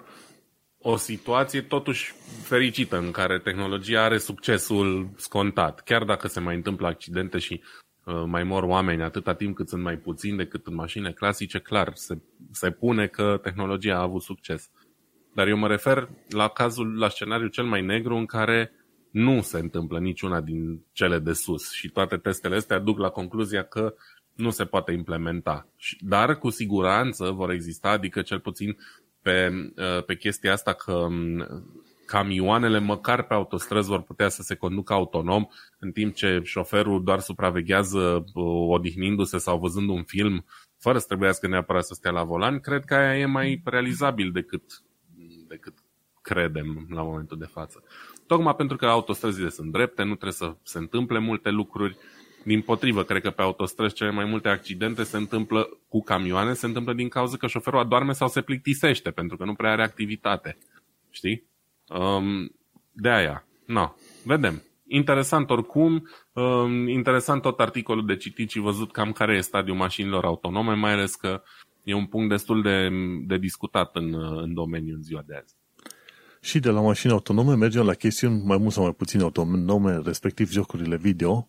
o situație totuși fericită în care tehnologia are succesul scontat. Chiar dacă se mai întâmplă accidente și uh, mai mor oameni atâta timp cât sunt mai puțini decât în mașini clasice, clar, se, se pune că tehnologia a avut succes. Dar eu mă refer la cazul, la scenariul cel mai negru în care nu se întâmplă niciuna din cele de sus și toate testele astea duc la concluzia că nu se poate implementa. Dar cu siguranță vor exista, adică cel puțin pe, uh, pe chestia asta că um, camioanele măcar pe autostrăzi vor putea să se conducă autonom în timp ce șoferul doar supraveghează uh, odihnindu-se sau văzând un film fără să trebuiască neapărat să stea la volan, cred că aia e mai realizabil decât, decât credem la momentul de față. Tocmai pentru că autostrăzile sunt drepte, nu trebuie să se întâmple multe lucruri. Din potrivă, cred că pe autostrăzi cele mai multe accidente se întâmplă cu camioane, se întâmplă din cauza că șoferul adorme sau se plictisește, pentru că nu prea are activitate. Știi? Um, de aia. No. Vedem. Interesant oricum, um, interesant tot articolul de citit și văzut cam care e stadiul mașinilor autonome, mai ales că e un punct destul de, de discutat în, în domeniu în ziua de azi. Și de la mașini autonome mergem la chestiuni mai mult sau mai puțin autonome, respectiv jocurile video.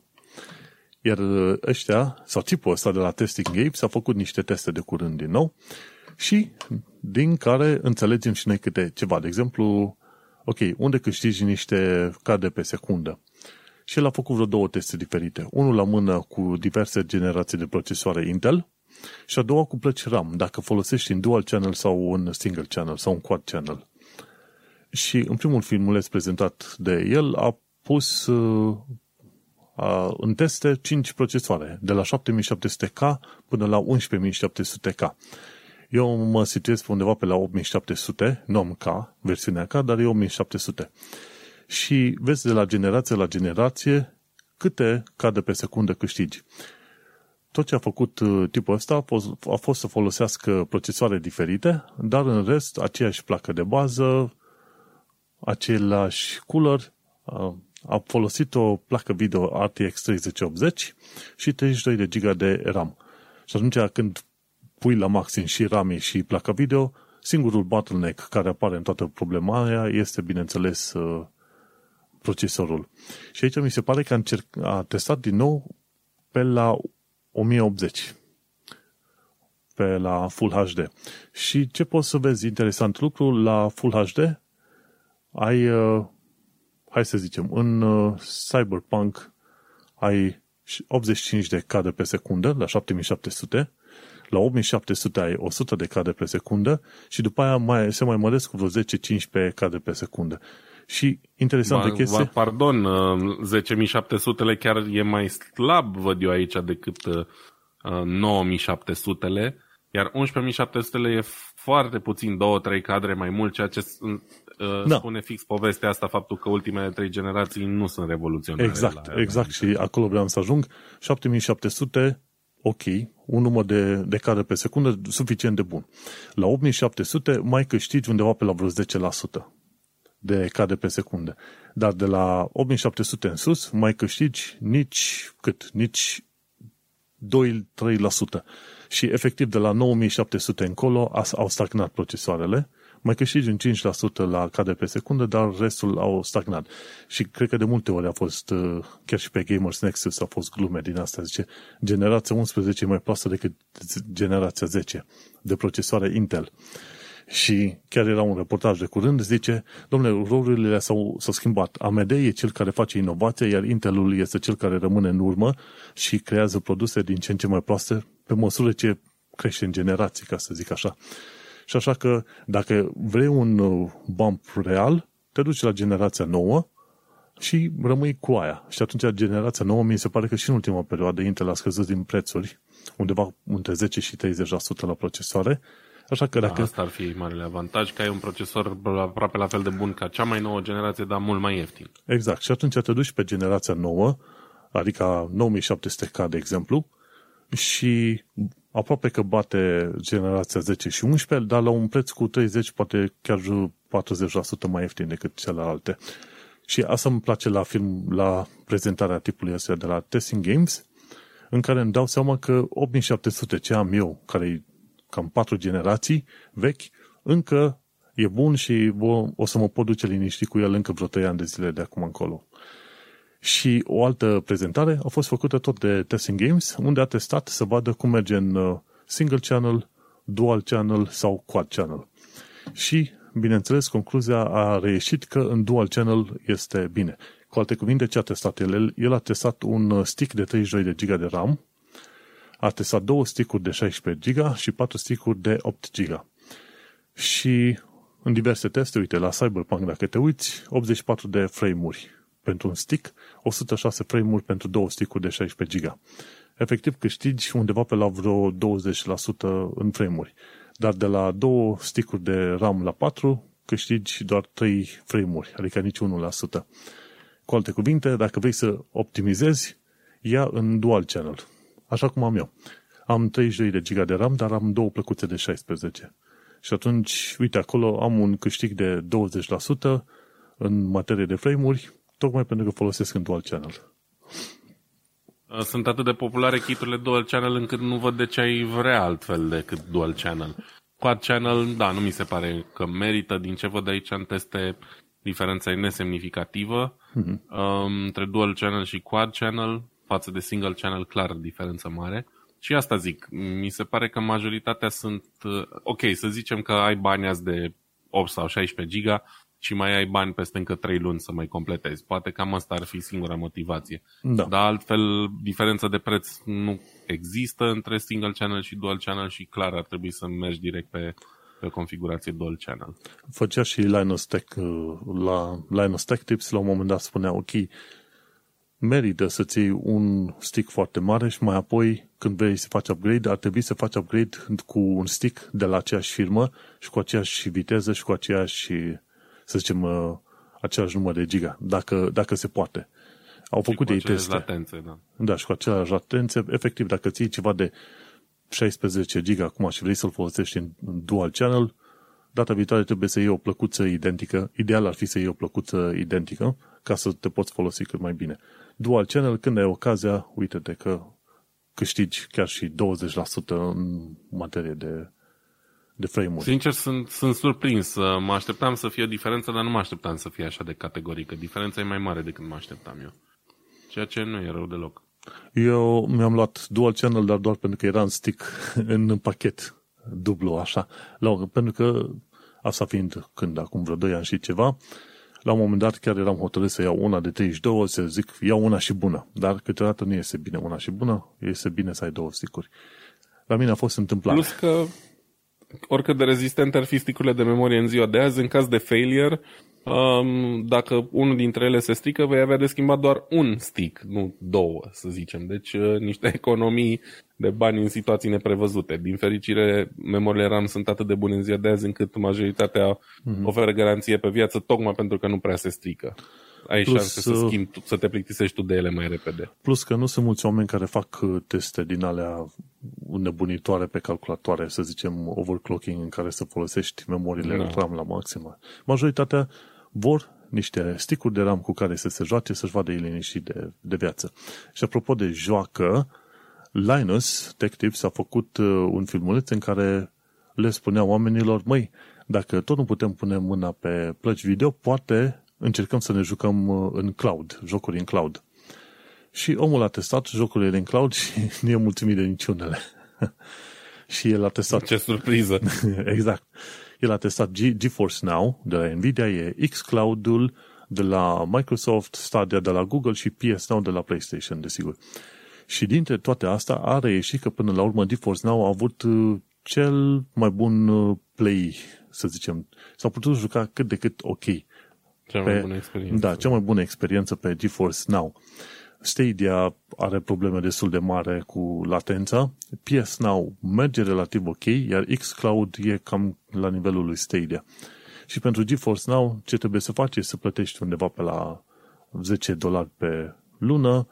Iar uh, ăștia, sau tipul ăsta de la Testing Games, s-a făcut niște teste de curând din nou și din care înțelegem și noi câte ceva. De exemplu, ok, unde câștigi niște cadre pe secundă. Și el a făcut vreo două teste diferite. Unul la mână cu diverse generații de procesoare Intel și a doua cu plăci RAM, dacă folosești în dual channel sau un single channel sau un quad channel. Și în primul filmuleț prezentat de el a pus uh, uh, în teste 5 procesoare, de la 7700K până la 11700K. Eu mă situez pe undeva pe la 8700, nu am K, versiunea K, dar e 8700. Și vezi de la generație la generație câte cadre pe secundă câștigi. Tot ce a făcut uh, tipul ăsta a fost, a fost să folosească procesoare diferite, dar în rest aceeași placă de bază, același cooler, a folosit o placă video RTX 3080 și 32 de GB de RAM. Și atunci când pui la maxim și RAM și placa video, singurul bottleneck care apare în toată problema aia este, bineînțeles, uh, procesorul. Și aici mi se pare că a, încerc, a testat din nou pe la 1080 pe la Full HD. Și ce poți să vezi interesant lucru la Full HD? Ai, uh, hai să zicem, în uh, Cyberpunk ai 85 de cadre pe secundă la 7700, la 8700 ai 100 de cadre pe secundă și după aia mai, se mai măresc cu vreo 10-15 cadre pe secundă. Și interesant de chestie... Pardon, 10.700-le uh, chiar e mai slab, văd eu aici, decât 9.700-le, iar 11.700-le e foarte puțin, două, trei cadre mai mult, ceea ce uh, da. spune fix povestea asta, faptul că ultimele trei generații nu sunt revoluționare. Exact, la exact și acolo vreau să ajung. 7700, ok, un număr de, de cadre pe secundă suficient de bun. La 8700 mai câștigi undeva pe la vreo 10% de cadre pe secundă. Dar de la 8700 în sus mai câștigi nici cât, nici 2-3%. Și efectiv de la 9700 încolo au stagnat procesoarele mai câștigi un 5% la cadre pe secundă, dar restul au stagnat. Și cred că de multe ori a fost, uh, chiar și pe Gamers Nexus a fost glume din asta, zice, generația 11 e mai proastă decât generația 10 de procesoare Intel. Și chiar era un reportaj de curând, zice, domnule, rolurile s-au, s-au schimbat. AMD e cel care face inovație, iar Intelul este cel care rămâne în urmă și creează produse din ce în ce mai proaste pe măsură ce crește în generații, ca să zic așa. Și așa că dacă vrei un uh, bump real, te duci la generația nouă și rămâi cu aia. Și atunci generația nouă mi se pare că și în ultima perioadă Intel a scăzut din prețuri, undeva între 10 și 30% la procesoare, Așa că dacă... Asta ar fi marele avantaj, că ai un procesor aproape la fel de bun ca cea mai nouă generație, dar mult mai ieftin. Exact. Și atunci te duci pe generația nouă, adică 9700K, de exemplu, și aproape că bate generația 10 și 11, dar la un preț cu 30, poate chiar 40% mai ieftin decât celelalte. Și asta îmi place la film, la prezentarea tipului ăsta de la Testing Games, în care îmi dau seama că 8700 ce am eu, care e cam patru generații vechi, încă e bun și bă, o să mă pot duce liniștit cu el încă vreo 3 ani de zile de acum încolo. Și o altă prezentare a fost făcută tot de Testing Games, unde a testat să vadă cum merge în uh, single channel, dual channel sau quad channel. Și, bineînțeles, concluzia a reieșit că în dual channel este bine. Cu alte cuvinte, ce a testat el? El a testat un uh, stick de 32 de GB de RAM, a testat două stick de 16 GB și patru stick de 8 GB. Și în diverse teste, uite, la Cyberpunk, dacă te uiți, 84 de frame-uri pentru un stick, 106 frame-uri pentru două stick de 16 GB. Efectiv câștigi undeva pe la vreo 20% în frame-uri. Dar de la două stick de RAM la 4, câștigi doar 3 frame-uri, adică nici 1%. Cu alte cuvinte, dacă vrei să optimizezi, ia în dual channel. Așa cum am eu. Am 32 de giga de RAM, dar am două plăcuțe de 16. Și atunci, uite, acolo am un câștig de 20% în materie de frame-uri, tocmai pentru că folosesc în dual channel. Sunt atât de populare chiturile dual channel încât nu văd de ce ai vrea altfel decât dual channel. Quad channel, da, nu mi se pare că merită. Din ce văd aici în teste, diferența e nesemnificativă. Mm-hmm. Um, între dual channel și quad channel, față de single channel, clar diferență mare. Și asta zic, mi se pare că majoritatea sunt, uh, ok, să zicem că ai bani azi de 8 sau 16 giga și mai ai bani peste încă 3 luni să mai completezi. Poate cam asta ar fi singura motivație. Da. Dar altfel, diferența de preț nu există între single channel și dual channel și clar ar trebui să mergi direct pe, pe configurație dual channel. Făcea și Linus Tech, uh, la Linus Tech Tips, la un moment dat spunea, ok, merită să-ți iei un stick foarte mare și mai apoi, când vrei să faci upgrade, ar trebui să faci upgrade cu un stick de la aceeași firmă și cu aceeași viteză și cu aceeași, să zicem, uh, același număr de giga, dacă, dacă se poate. Au și făcut ei teste. Latențe, da. da, și cu aceleași latențe. Efectiv, dacă ții ceva de 16 giga acum și vrei să-l folosești în dual channel, data viitoare trebuie să iei o plăcuță identică. Ideal ar fi să iei o plăcuță identică ca să te poți folosi cât mai bine dual channel, când ai ocazia, uite-te că câștigi chiar și 20% în materie de, de frame-uri. Sincer, sunt, sunt surprins. Mă așteptam să fie o diferență, dar nu mă așteptam să fie așa de categorică. Diferența e mai mare decât mă așteptam eu. Ceea ce nu e rău deloc. Eu mi-am luat dual channel, dar doar pentru că era în stick, în pachet dublu, așa. La, pentru că, asta fiind când, acum vreo 2 ani și ceva, la un moment dat chiar eram hotărât să iau una de 32, să zic, iau una și bună. Dar câteodată nu este bine una și bună, este bine să ai două sticuri. La mine a fost întâmplare. Plus că oricât de rezistent ar fi sticurile de memorie în ziua de azi, în caz de failure, um, dacă unul dintre ele se strică, vei avea de schimbat doar un stick, nu două, să zicem. Deci uh, niște economii de bani în situații neprevăzute. Din fericire, memoriile RAM sunt atât de bune în ziua de azi încât majoritatea mm-hmm. oferă garanție pe viață tocmai pentru că nu prea se strică. Ai Plus, șanse să, uh, schimbi, să te plictisești tu de ele mai repede. Plus că nu sunt mulți oameni care fac uh, teste din alea nebunitoare pe calculatoare, să zicem overclocking, în care să folosești memoriile no. Da. RAM la maximă. Majoritatea vor niște sticuri de RAM cu care să se joace, să-și vadă ei liniștit de, de viață. Și apropo de joacă, Linus Tech Tips a făcut uh, un filmuleț în care le spunea oamenilor, măi, dacă tot nu putem pune mâna pe plăci video, poate încercăm să ne jucăm uh, în cloud, jocuri în cloud. Și omul a testat jocurile în cloud și nu e mulțumit de niciunele. și el a testat... Ce surpriză! exact. El a testat G- GeForce Now de la Nvidia, e xCloud-ul de la Microsoft, Stadia de la Google și PS Now de la PlayStation, desigur. Și dintre toate astea a reieșit că până la urmă GeForce Now a avut uh, cel mai bun uh, play, să zicem. S-a putut juca cât de cât ok Cea pe, mai bună experiență. Da, cea mai bună experiență pe GeForce Now. Stadia are probleme destul de mare cu latența. PS Now merge relativ ok, iar xCloud e cam la nivelul lui Stadia. Și pentru GeForce Now, ce trebuie să faci este să plătești undeva pe la 10 dolari pe lună.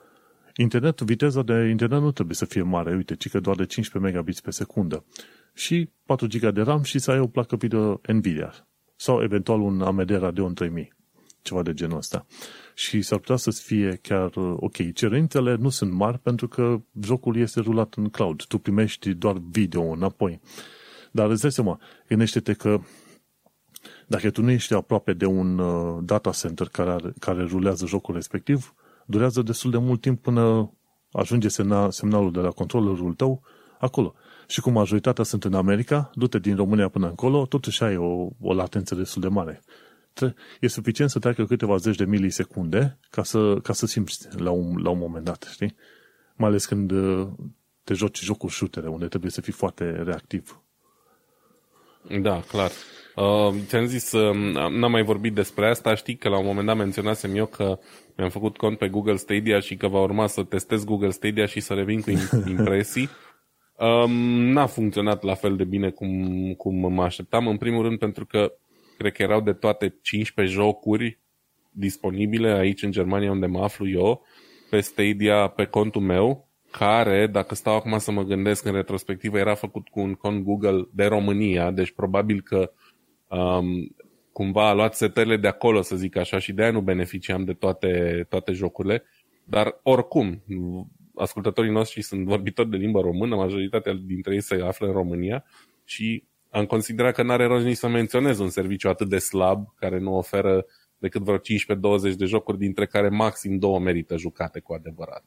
Internetul, viteza de internet nu trebuie să fie mare, uite, ci că doar de 15 megabits pe secundă. Și 4 GB de RAM și să ai o placă video Nvidia. Sau eventual un AMD Radeon 3000. Ceva de genul ăsta. Și s-ar putea să fie chiar uh, ok. Cerințele nu sunt mari pentru că jocul este rulat în cloud. Tu primești doar video înapoi. Dar îți dai seama, gândește-te că dacă tu nu ești aproape de un uh, data center care, are, care rulează jocul respectiv, durează destul de mult timp până ajunge semna, semnalul de la controllerul tău acolo. Și cum majoritatea sunt în America, du-te din România până încolo, totuși ai o, o latență destul de mare. E suficient să treacă câteva zeci de milisecunde ca să, ca să simți la un, la un moment dat, știi? Mai ales când uh, te joci jocuri shootere, unde trebuie să fii foarte reactiv. Da, clar. Uh, ți-am zis, uh, n-am mai vorbit despre asta, știi că la un moment dat menționasem eu că mi-am făcut cont pe Google Stadia și că va urma să testez Google Stadia și să revin cu impresii. Um, n-a funcționat la fel de bine cum, cum mă așteptam, în primul rând pentru că cred că erau de toate 15 jocuri disponibile aici în Germania unde mă aflu eu, pe Stadia, pe contul meu, care, dacă stau acum să mă gândesc în retrospectivă, era făcut cu un cont Google de România, deci probabil că um, cumva a luat setările de acolo, să zic așa, și de aia nu beneficiam de toate, toate jocurile. Dar oricum, ascultătorii noștri sunt vorbitori de limba română, majoritatea dintre ei se află în România și am considerat că n-are rost nici să menționez un serviciu atât de slab, care nu oferă decât vreo 15-20 de jocuri, dintre care maxim două merită jucate cu adevărat.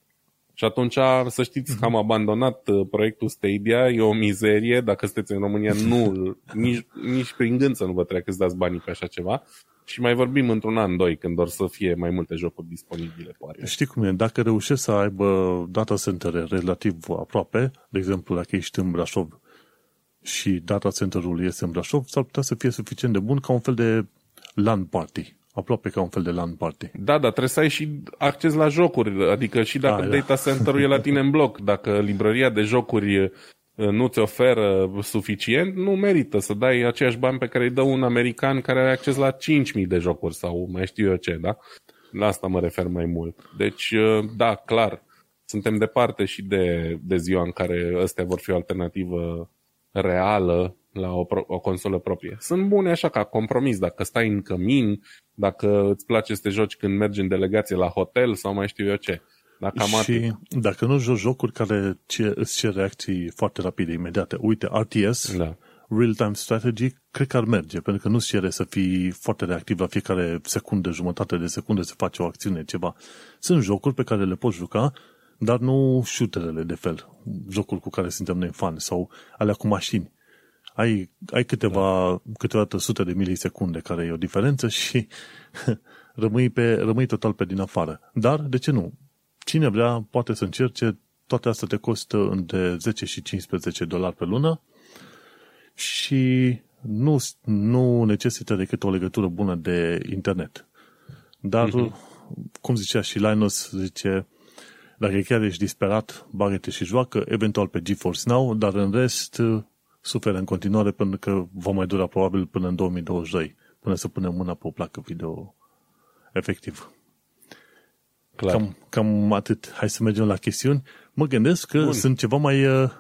Și atunci, să știți că am abandonat uh, proiectul Stadia, e o mizerie, dacă sunteți în România, nu, nici, nici prin gând să nu vă treacă să dați banii pe așa ceva. Și mai vorbim într-un an, doi, când or să fie mai multe jocuri disponibile, poate. Știi cum e? Dacă reușești să aibă data center relativ aproape, de exemplu, dacă ești în Brașov și data centerul este în Brașov, s-ar putea să fie suficient de bun ca un fel de LAN party. Aproape ca un fel de LAN party. Da, dar trebuie să ai și acces la jocuri, adică și dacă A, da. data center-ul e la tine în bloc, dacă librăria de jocuri uh, nu-ți oferă suficient, nu merită să dai aceiași bani pe care îi dă un american care are acces la 5.000 de jocuri sau mai știu eu ce, da? La asta mă refer mai mult. Deci, uh, da, clar, suntem departe și de, de ziua în care astea vor fi o alternativă reală la o, o consolă proprie. Sunt bune așa ca compromis, dacă stai în cămin, dacă îți place să te joci când mergi în delegație la hotel sau mai știu eu ce. Dacă și atât. dacă nu joci jocuri care ce, îți cer reacții foarte rapide, imediate. Uite, RTS, da. Real-Time Strategy, cred că ar merge, pentru că nu-ți cere să fii foarte reactiv la fiecare secundă, jumătate de secundă să faci o acțiune, ceva. Sunt jocuri pe care le poți juca, dar nu shooterele de fel, jocuri cu care suntem noi fani, sau alea cu mașini ai, ai câteva, da. câteodată sute de milisecunde care e o diferență și rămâi, pe, rămâi total pe din afară. Dar, de ce nu? Cine vrea poate să încerce, toate astea te costă între 10 și 15 dolari pe lună și nu, nu necesită decât o legătură bună de internet. Dar, uh-huh. cum zicea și Linus, zice, dacă chiar ești disperat, bagă și joacă, eventual pe GeForce Now, dar în rest suferă în continuare pentru că va mai dura probabil până în 2022, până să punem mâna pe o placă video efectiv. Clar. Cam, cam atât. Hai să mergem la chestiuni. Mă gândesc că Bun. sunt ceva mai, uh,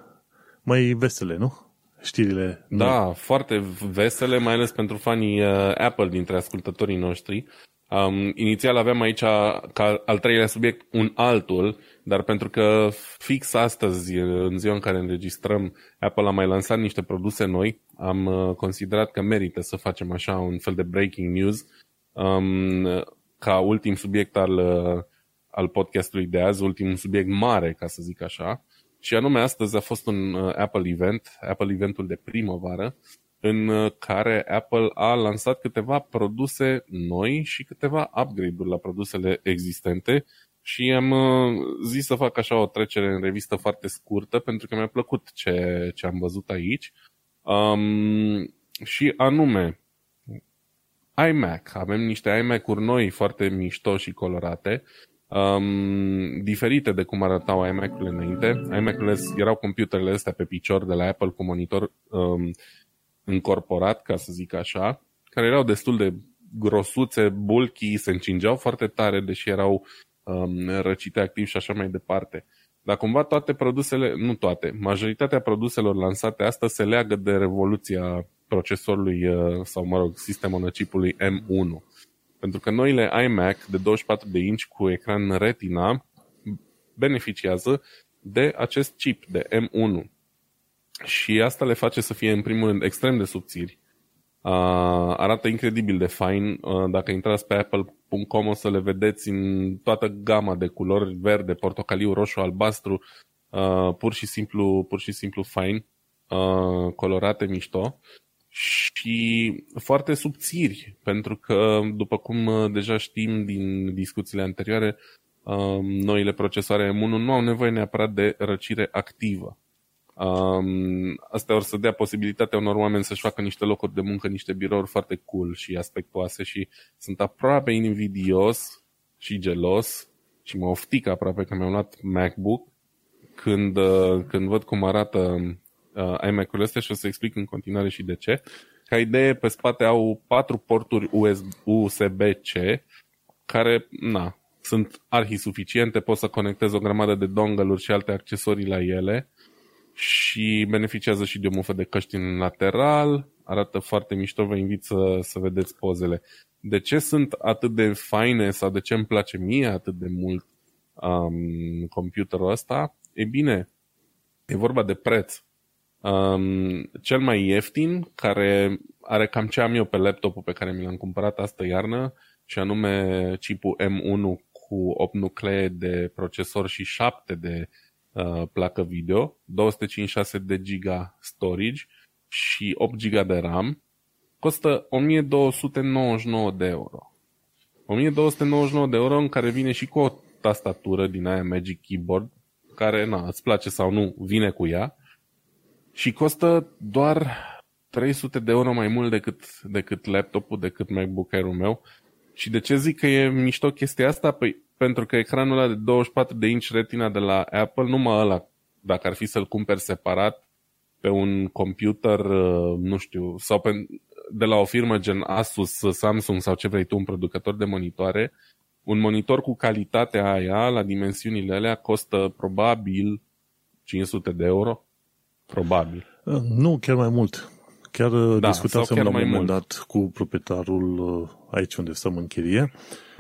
mai vesele, nu? Știrile. Da, noi. foarte vesele, mai ales pentru fanii uh, Apple dintre ascultătorii noștri. Um, inițial aveam aici, ca al treilea subiect, un altul, dar pentru că fix astăzi, în ziua în care înregistrăm, Apple a mai lansat niște produse noi, am uh, considerat că merită să facem așa un fel de breaking news um, ca ultim subiect al, uh, al podcastului de azi, ultimul subiect mare, ca să zic așa. Și anume, astăzi a fost un uh, Apple event, Apple eventul de primăvară, în care Apple a lansat câteva produse noi și câteva upgrade-uri la produsele existente și am uh, zis să fac așa o trecere în revistă foarte scurtă pentru că mi-a plăcut ce, ce am văzut aici. Um, și anume, iMac. Avem niște iMac-uri noi foarte mișto și colorate, um, diferite de cum arătau iMac-urile înainte. iMac-urile erau computerele astea pe picior de la Apple cu monitor um, încorporat, ca să zic așa, care erau destul de grosuțe, bulky, se încingeau foarte tare, deși erau um, răcite activ și așa mai departe. Dar cumva toate produsele, nu toate, majoritatea produselor lansate astăzi se leagă de revoluția procesorului uh, sau, mă rog, sistemul chipului M1. Pentru că noile iMac de 24 de inch cu ecran Retina beneficiază de acest chip de M1. Și asta le face să fie, în primul rând, extrem de subțiri. Uh, arată incredibil de fain. Uh, dacă intrați pe apple.com o să le vedeți în toată gama de culori, verde, portocaliu, roșu, albastru, uh, pur și simplu, pur și simplu fain, uh, colorate mișto și foarte subțiri, pentru că, după cum uh, deja știm din discuțiile anterioare, um, noile procesoare M1 nu au nevoie neapărat de răcire activă. Um, asta or să dea posibilitatea unor oameni să-și facă niște locuri de muncă, niște birouri foarte cool și aspectoase și sunt aproape invidios și gelos și mă oftic aproape că mi-am luat MacBook când, uh, când văd cum arată uh, iMac-urile astea și o să explic în continuare și de ce. Ca idee, pe spate au patru porturi USB-C care, na, sunt arhi suficiente, poți să conectezi o grămadă de dongle-uri și alte accesorii la ele și beneficiază și de o mufă de căști în lateral, arată foarte mișto, vă invit să, să vedeți pozele. De ce sunt atât de faine sau de ce îmi place mie atât de mult um, computerul ăsta? E bine, e vorba de preț. Um, cel mai ieftin, care are cam ce am eu pe laptopul pe care mi l-am cumpărat astă iarnă, și anume chipul M1 cu 8 nuclee de procesor și 7 de uh, placă video, 256 de giga storage și 8 GB de RAM, costă 1299 de euro. 1299 de euro în care vine și cu o tastatură din aia Magic Keyboard, care, na, îți place sau nu, vine cu ea, și costă doar 300 de euro mai mult decât, decât laptopul, decât MacBook Air-ul meu. Și de ce zic că e mișto chestia asta? Păi pentru că ecranul ăla de 24 de inch retina de la Apple, numai ăla, dacă ar fi să-l cumperi separat pe un computer, uh, nu știu, sau pe, de la o firmă gen Asus, Samsung sau ce vrei tu, un producător de monitoare, un monitor cu calitatea aia, la dimensiunile alea, costă probabil 500 de euro. Probabil. Uh, nu, chiar mai mult. Chiar uh, da, discutasem chiar la un moment mult. dat cu proprietarul uh, aici unde stăm în chirie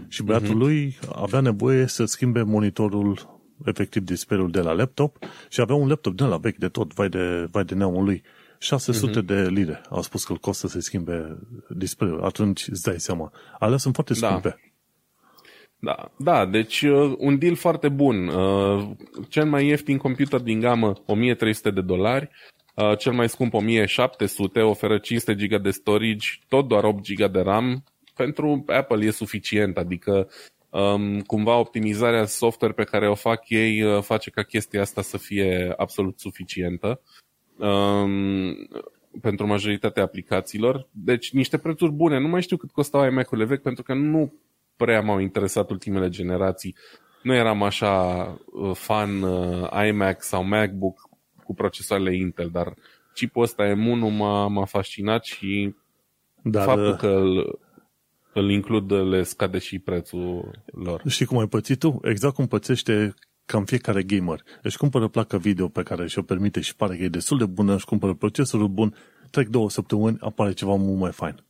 și băiatul uh-huh. lui avea nevoie să schimbe monitorul efectiv display-ul de la laptop și avea un laptop de la vechi de tot, vai de, vai de neamul lui. 600 uh-huh. de lire. Au spus că îl costă să schimbe display-ul. Atunci îți dai seama. Alea sunt foarte da. scumpe. Da. Da, da, deci uh, un deal foarte bun. Uh, cel mai ieftin computer din gamă, 1300 de dolari, uh, cel mai scump 1700, oferă 500 GB de storage, tot doar 8 GB de RAM. Pentru Apple e suficient, adică um, cumva optimizarea software pe care o fac ei uh, face ca chestia asta să fie absolut suficientă. Um, pentru majoritatea aplicațiilor. Deci niște prețuri bune. Nu mai știu cât costau iMac-urile vechi pentru că nu prea m-au interesat ultimele generații. Nu eram așa uh, fan uh, iMac sau MacBook cu procesoarele Intel, dar chipul ăsta M1 m-a, m-a fascinat și dar, faptul uh, că îl, îl includ le scade și prețul lor. Și cum ai pățit tu? Exact cum pățește cam fiecare gamer. Își cumpără placă video pe care și-o permite și pare că e destul de bună, își cumpără procesorul bun, trec două săptămâni, apare ceva mult mai fain.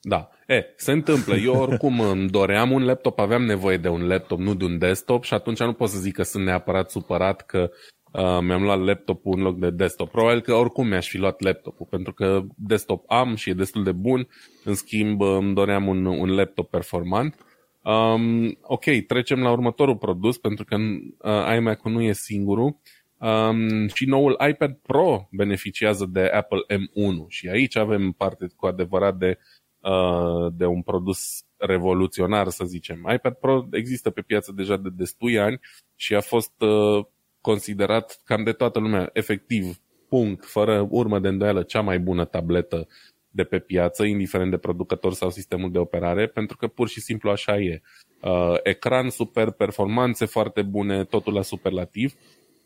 Da. E, se întâmplă. Eu oricum îmi doream un laptop, aveam nevoie de un laptop, nu de un desktop și atunci nu pot să zic că sunt neapărat supărat că uh, mi-am luat laptopul în loc de desktop. Probabil că oricum mi-aș fi luat laptopul, pentru că desktop am și e destul de bun. În schimb, îmi doream un, un laptop performant. Um, ok, trecem la următorul produs, pentru că uh, iMac-ul nu e singurul. Um, și noul iPad Pro beneficiază de Apple M1 și aici avem parte cu adevărat de uh, Uh, de un produs revoluționar, să zicem. iPad Pro există pe piață deja de destui ani și a fost uh, considerat cam de toată lumea, efectiv, punct, fără urmă de îndoială, cea mai bună tabletă de pe piață, indiferent de producător sau sistemul de operare, pentru că pur și simplu așa e. Uh, ecran super, performanțe foarte bune, totul la superlativ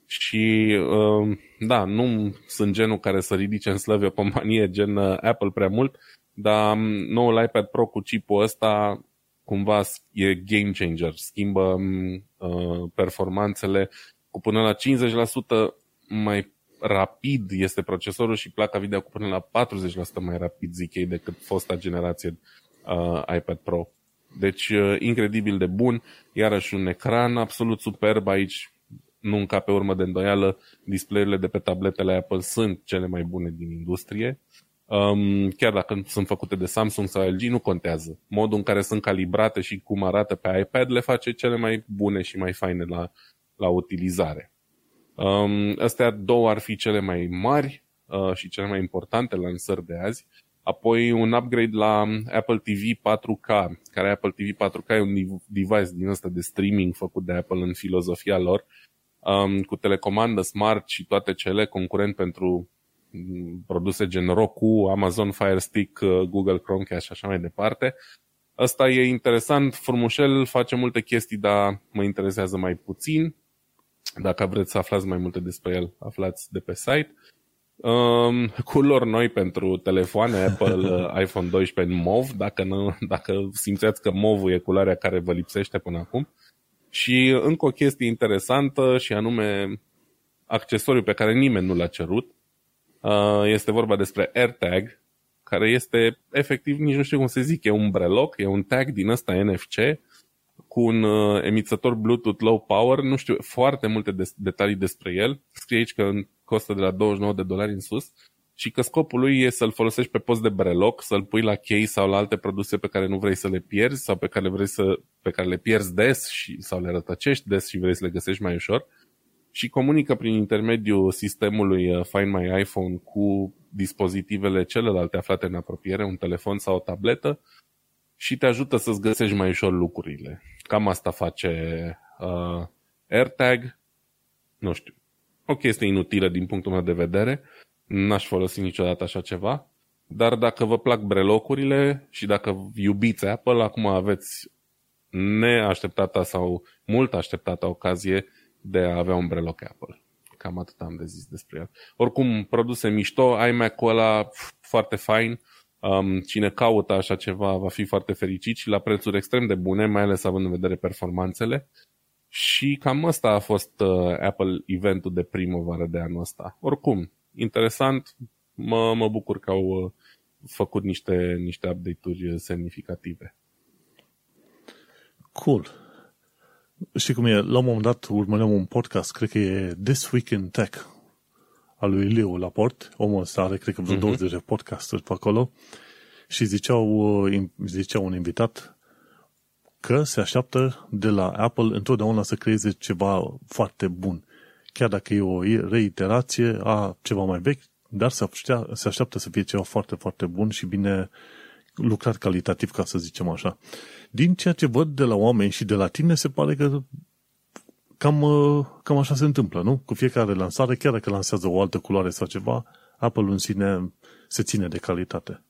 și uh, da, nu sunt genul care să ridice în slăve o companie gen uh, Apple prea mult, dar um, noul iPad Pro cu chipul ăsta cumva e game changer, schimbă um, uh, performanțele cu până la 50% mai rapid este procesorul și placa video cu până la 40% mai rapid, zic ei, decât fosta generație uh, iPad Pro. Deci, uh, incredibil de bun, iarăși un ecran absolut superb aici, nu încape urmă de îndoială, display-urile de pe tabletele Apple sunt cele mai bune din industrie. Um, chiar dacă sunt făcute de Samsung sau LG, nu contează. Modul în care sunt calibrate și cum arată pe iPad le face cele mai bune și mai faine la, la utilizare. Um, astea două ar fi cele mai mari uh, și cele mai importante lansări de azi. Apoi un upgrade la Apple TV 4K, care Apple TV 4K e un device din ăsta de streaming făcut de Apple în filozofia lor, um, cu telecomandă smart și toate cele concurent pentru mm, produse gen Roku, Amazon Fire Stick, uh, Google Chromecast și așa mai departe. Asta e interesant, frumușel, face multe chestii, dar mă interesează mai puțin. Dacă vreți să aflați mai multe despre el, aflați de pe site. Um, culori noi pentru telefoane, Apple uh, iPhone 12 în MOV, dacă, nu, dacă simțeați că MOV e culoarea care vă lipsește până acum. Și încă o chestie interesantă și anume accesoriu pe care nimeni nu l-a cerut. Uh, este vorba despre AirTag, care este efectiv, nici nu știu cum să zic, e un breloc, e un tag din ăsta NFC cu un uh, emițător Bluetooth low power, nu știu foarte multe de- detalii despre el. Scrie aici că costă de la 29 de dolari în sus. Și că scopul lui e să-l folosești pe post de breloc, să-l pui la chei sau la alte produse pe care nu vrei să le pierzi sau pe care, vrei să, pe care le pierzi des și, sau le rătăcești des și vrei să le găsești mai ușor. Și comunică prin intermediul sistemului uh, Find My iPhone cu dispozitivele celelalte aflate în apropiere, un telefon sau o tabletă și te ajută să-ți găsești mai ușor lucrurile. Cam asta face uh, AirTag. Nu știu. O chestie inutilă din punctul meu de vedere. N-aș folosi niciodată așa ceva. Dar dacă vă plac brelocurile și dacă iubiți Apple, acum aveți neașteptată sau mult așteptată ocazie de a avea un breloc Apple. Cam atât am de zis despre el. Oricum, produse mișto, iMac-ul ăla foarte fain, Um, cine caută așa ceva va fi foarte fericit și la prețuri extrem de bune, mai ales având în vedere performanțele. Și cam asta a fost uh, Apple eventul de primăvară de anul ăsta. Oricum, interesant, mă, mă bucur că au uh, făcut niște, niște update-uri semnificative. Cool. Știi cum e? La un moment dat urmăream un podcast, cred că e This Week in Tech, al lui Leo Laport, omul ăsta are, cred că vreo uh-huh. 20 de podcasturi pe acolo, și ziceau, uh, zicea un invitat că se așteaptă de la Apple întotdeauna să creeze ceva foarte bun. Chiar dacă e o reiterație a ceva mai vechi, dar se, așteaptă, se așteaptă să fie ceva foarte, foarte bun și bine lucrat calitativ, ca să zicem așa. Din ceea ce văd de la oameni și de la tine, se pare că cam, uh, cam așa se întâmplă, nu? Cu fiecare lansare, chiar dacă lansează o altă culoare sau ceva, Apple în sine se ține de calitate.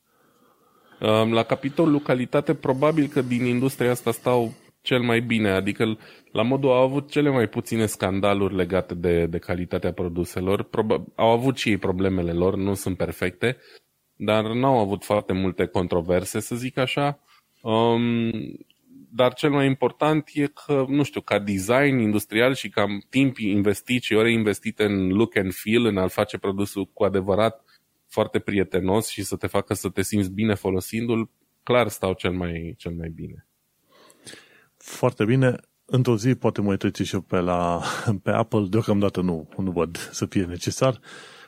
Um, la capitolul calitate, probabil că din industria asta stau cel mai bine, adică la modul au avut cele mai puține scandaluri legate de, de calitatea produselor, Proba- au avut și ei problemele lor, nu sunt perfecte, dar n-au avut foarte multe controverse, să zic așa. Um, dar cel mai important e că, nu știu, ca design industrial și ca timp investit și ore investite în look and feel, în a face produsul cu adevărat foarte prietenos și să te facă să te simți bine folosindu-l, clar stau cel mai, cel mai bine. Foarte bine. Într-o zi poate mai trece și eu pe, la, pe Apple. Deocamdată nu, nu văd să fie necesar.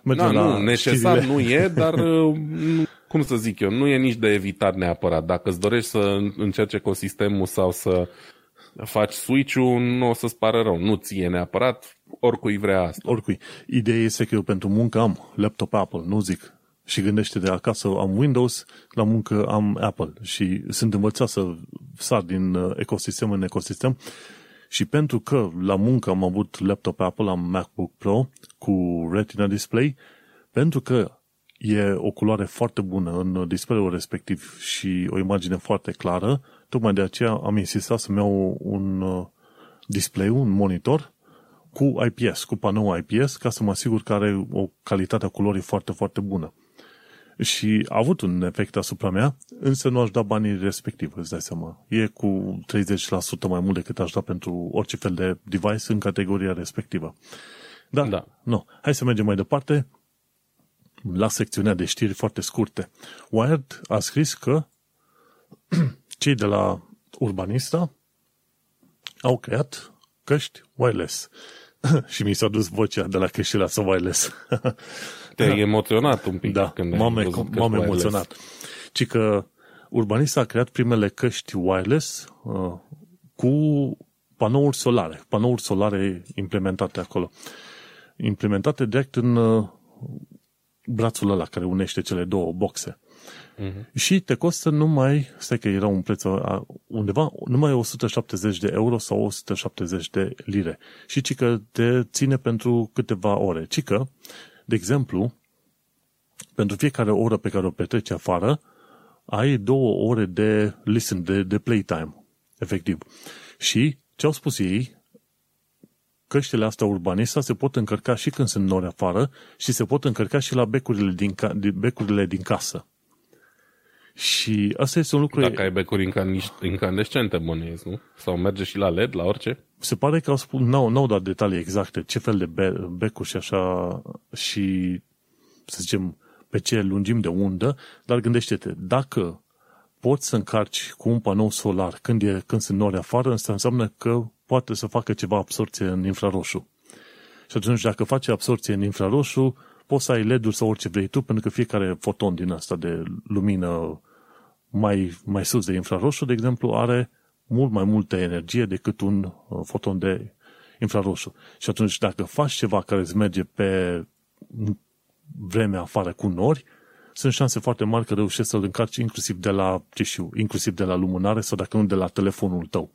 Mergem da, nu, necesar știrile. nu e, dar cum să zic eu, nu e nici de evitat neapărat. Dacă îți dorești să încerci ecosistemul sau să faci switch-ul, nu o să-ți pară rău. Nu ție neapărat, oricui vrea asta. Oricui. Ideea este că eu pentru muncă am laptop Apple, nu zic. Și gândește de acasă am Windows, la muncă am Apple și sunt învățat să sar din uh, ecosistem în ecosistem și pentru că la muncă am avut laptop Apple, am MacBook Pro cu Retina Display, pentru că e o culoare foarte bună în display-ul respectiv și o imagine foarte clară, tocmai de aceea am insistat să-mi iau un uh, display, un monitor cu IPS, cu panou IPS, ca să mă asigur că are o calitate a culorii foarte, foarte bună. Și a avut un efect asupra mea, însă nu aș da banii respectiv, îți dai seama. E cu 30% mai mult decât aș da pentru orice fel de device în categoria respectivă. Dar, da. nu. Hai să mergem mai departe la secțiunea de știri foarte scurte. Wired a scris că cei de la Urbanista au creat căști wireless. și mi s-a dus vocea de la căștile să wireless. Te-ai emoționat un pic da, când m-am, ai m- m-am emoționat. Ci că Urbanista a creat primele căști wireless uh, cu panouri solare, panouri solare implementate acolo. Implementate direct în uh, brațul ăla care unește cele două boxe. Uh-huh. Și te costă numai, stai că era un preț undeva, numai 170 de euro sau 170 de lire. Și ci că te ține pentru câteva ore. Ci că, de exemplu, pentru fiecare oră pe care o petreci afară, ai două ore de listen, de, de playtime, efectiv. Și ce au spus ei, căștile astea urbanista se pot încărca și când sunt nori afară și se pot încărca și la becurile din, ca, becurile din casă. Și asta este un lucru... Dacă ai becuri incandescente, bănuiesc, nu? Sau merge și la LED, la orice? Se pare că au spus, n-au, n-au dat detalii exacte ce fel de be- becuri și așa și, să zicem, pe ce lungim de undă, dar gândește-te, dacă poți să încarci cu un panou solar când, e, când sunt nori afară, asta înseamnă că poate să facă ceva absorție în infraroșu. Și atunci, dacă face absorție în infraroșu, poți să ai LED-uri sau orice vrei tu, pentru că fiecare foton din asta de lumină mai, mai sus de infraroșu, de exemplu, are mult mai multă energie decât un uh, foton de infraroșu. Și atunci, dacă faci ceva care îți merge pe vreme afară cu nori, sunt șanse foarte mari că reușești să-l încarci inclusiv de la, ce știu, inclusiv de la lumânare sau dacă nu de la telefonul tău.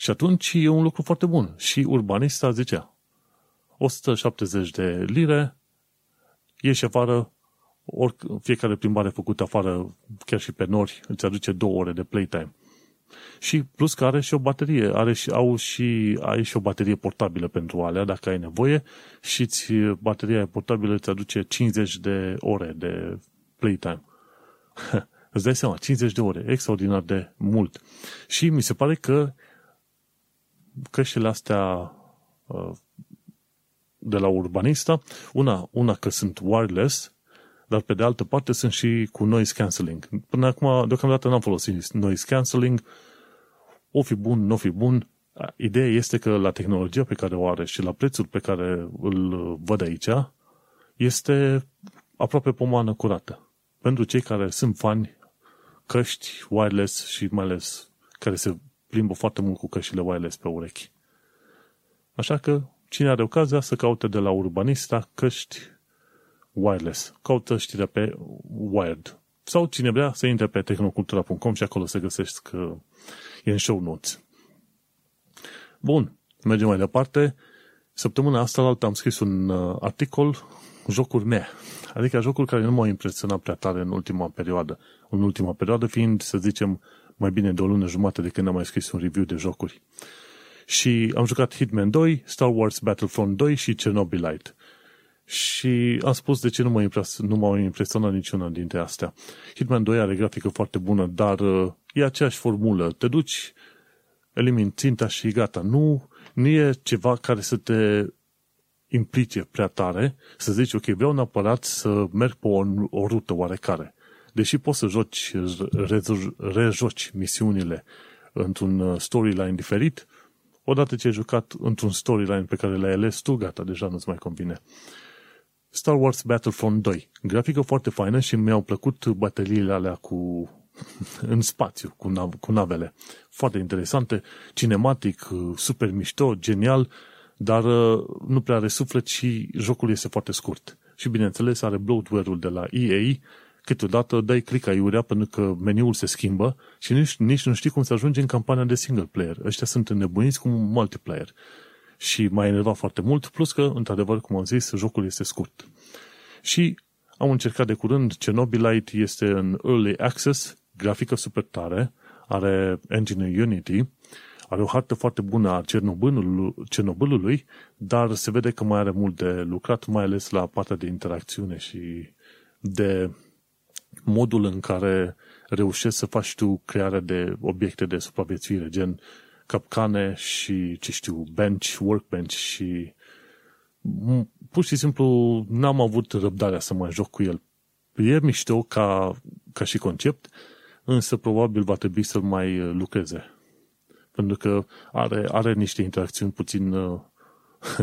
Și atunci e un lucru foarte bun. Și urbanista zicea, 170 de lire, ieși afară, ori, fiecare plimbare făcută afară, chiar și pe nori, îți aduce două ore de playtime. Și plus că are și o baterie, are și, au și, ai și o baterie portabilă pentru alea, dacă ai nevoie, și ți, bateria portabilă îți aduce 50 de ore de playtime. îți dai seama, 50 de ore, extraordinar de mult. Și mi se pare că căștile astea uh, de la urbanista, una, una că sunt wireless, dar pe de altă parte sunt și cu noise cancelling. Până acum, deocamdată n-am folosit noise cancelling, o fi bun, nu o fi bun. Ideea este că la tehnologia pe care o are și la prețul pe care îl văd aici, este aproape pomană curată. Pentru cei care sunt fani căști wireless și mai ales care se plimbă foarte mult cu căștile wireless pe urechi. Așa că cine are ocazia să caute de la Urbanista căști wireless. Caută știrea pe Wired. Sau cine vrea să intre pe tehnocultura.com și acolo se găsești că e în show notes. Bun, mergem mai departe. Săptămâna asta altă am scris un uh, articol jocuri mea. Adică jocuri care nu m-au impresionat prea tare în ultima perioadă. În ultima perioadă fiind, să zicem, mai bine de o lună jumate de când am mai scris un review de jocuri. Și am jucat Hitman 2, Star Wars Battlefront 2 și Chernobylite. Și am spus de ce nu, mă impres- nu m-au impresionat niciuna dintre astea. Hitman 2 are grafică foarte bună, dar uh, e aceeași formulă. Te duci, elimini ținta și gata. Nu, nu e ceva care să te implice prea tare, să zici, ok, vreau neapărat să merg pe o, o rută oarecare. Deși poți să joci, rejoci misiunile într-un uh, storyline diferit, odată ce ai jucat într-un storyline pe care l-ai ales tu, gata, deja nu-ți mai convine. Star Wars Battlefront 2. Grafică foarte faină și mi-au plăcut bateriile alea cu în spațiu, cu, nav- cu navele. Foarte interesante, cinematic, super mișto, genial, dar uh, nu prea are suflet și jocul este foarte scurt. Și bineînțeles are bloatware-ul de la EA, câteodată dai click aiurea pentru că meniul se schimbă și nici, nici nu știi cum să ajungi în campania de single player. Ăștia sunt înnebuniți cu multiplayer. Și m-a enervat foarte mult, plus că, într-adevăr, cum am zis, jocul este scurt. Și Am încercat de curând, Cenobylite este în Early Access, grafică super tare, are engine Unity, are o hartă foarte bună a Cernobâlului, dar se vede că mai are mult de lucrat, mai ales la partea de interacțiune și de modul în care reușești să faci tu crearea de obiecte de supraviețuire, gen capcane și, ce știu, bench, workbench și pur și simplu n-am avut răbdarea să mai joc cu el. E mișto ca, ca și concept, însă probabil va trebui să-l mai lucreze. Pentru că are, are niște interacțiuni puțin uh,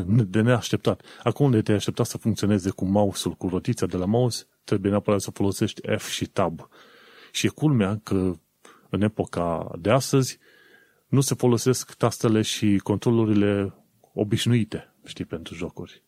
de neașteptat. Acum unde te-ai așteptat să funcționeze cu mouse-ul, cu rotița de la mouse, trebuie neapărat să folosești F și Tab. Și e culmea că în epoca de astăzi nu se folosesc tastele și controlurile obișnuite, știi, pentru jocuri.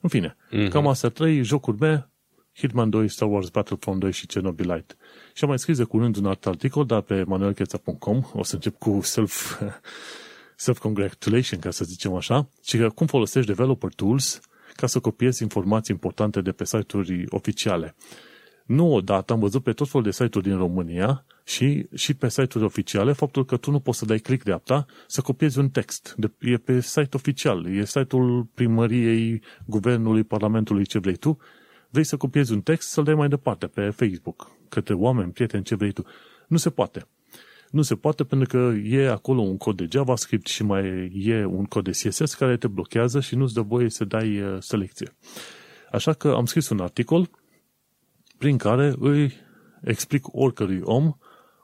În fine, mm-hmm. cam astea trei jocuri mele, Hitman 2, Star Wars Battlefront 2 și Chernobyl Și am mai scris de curând un alt articol, dar pe manuelcheța.com, o să încep cu self, self-congratulation, ca să zicem așa, și că cum folosești developer tools ca să copiezi informații importante de pe site-uri oficiale. Nu odată am văzut pe tot felul de site-uri din România și, și pe site-uri oficiale faptul că tu nu poți să dai click dreapta să copiezi un text. De, e pe site oficial, e site-ul primăriei, guvernului, parlamentului, ce vrei tu. Vrei să copiezi un text, să-l dai mai departe pe Facebook, către oameni, prieteni, ce vrei tu. Nu se poate. Nu se poate pentru că e acolo un cod de JavaScript și mai e un cod de CSS care te blochează și nu-ți dă voie să dai uh, selecție. Așa că am scris un articol prin care îi explic oricărui om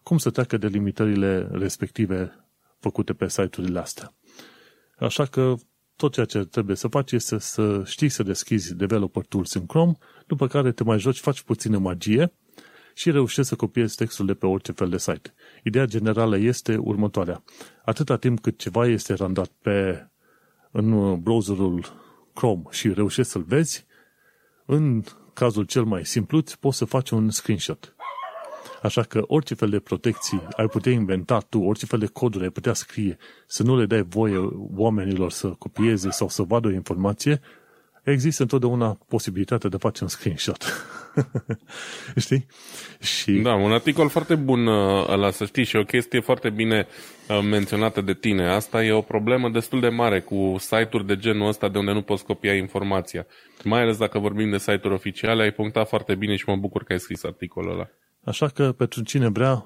cum să treacă de limitările respective făcute pe site-urile astea. Așa că tot ceea ce trebuie să faci este să știi să deschizi Developer Tools în Chrome, după care te mai joci, faci puțină magie și reușești să copiezi textul de pe orice fel de site. Ideea generală este următoarea. Atâta timp cât ceva este randat pe, în browserul Chrome și reușești să-l vezi, în cazul cel mai simplu, poți să faci un screenshot. Așa că orice fel de protecții ai putea inventa tu, orice fel de coduri ai putea scrie, să nu le dai voie oamenilor să copieze sau să vadă o informație, există întotdeauna posibilitatea de a face un screenshot. știi? Și... Da, un articol foarte bun uh, ăla, să știi, și o chestie foarte bine uh, menționată de tine. Asta e o problemă destul de mare cu site-uri de genul ăsta de unde nu poți copia informația. Mai ales dacă vorbim de site-uri oficiale, ai punctat foarte bine și mă bucur că ai scris articolul ăla. Așa că pentru cine vrea,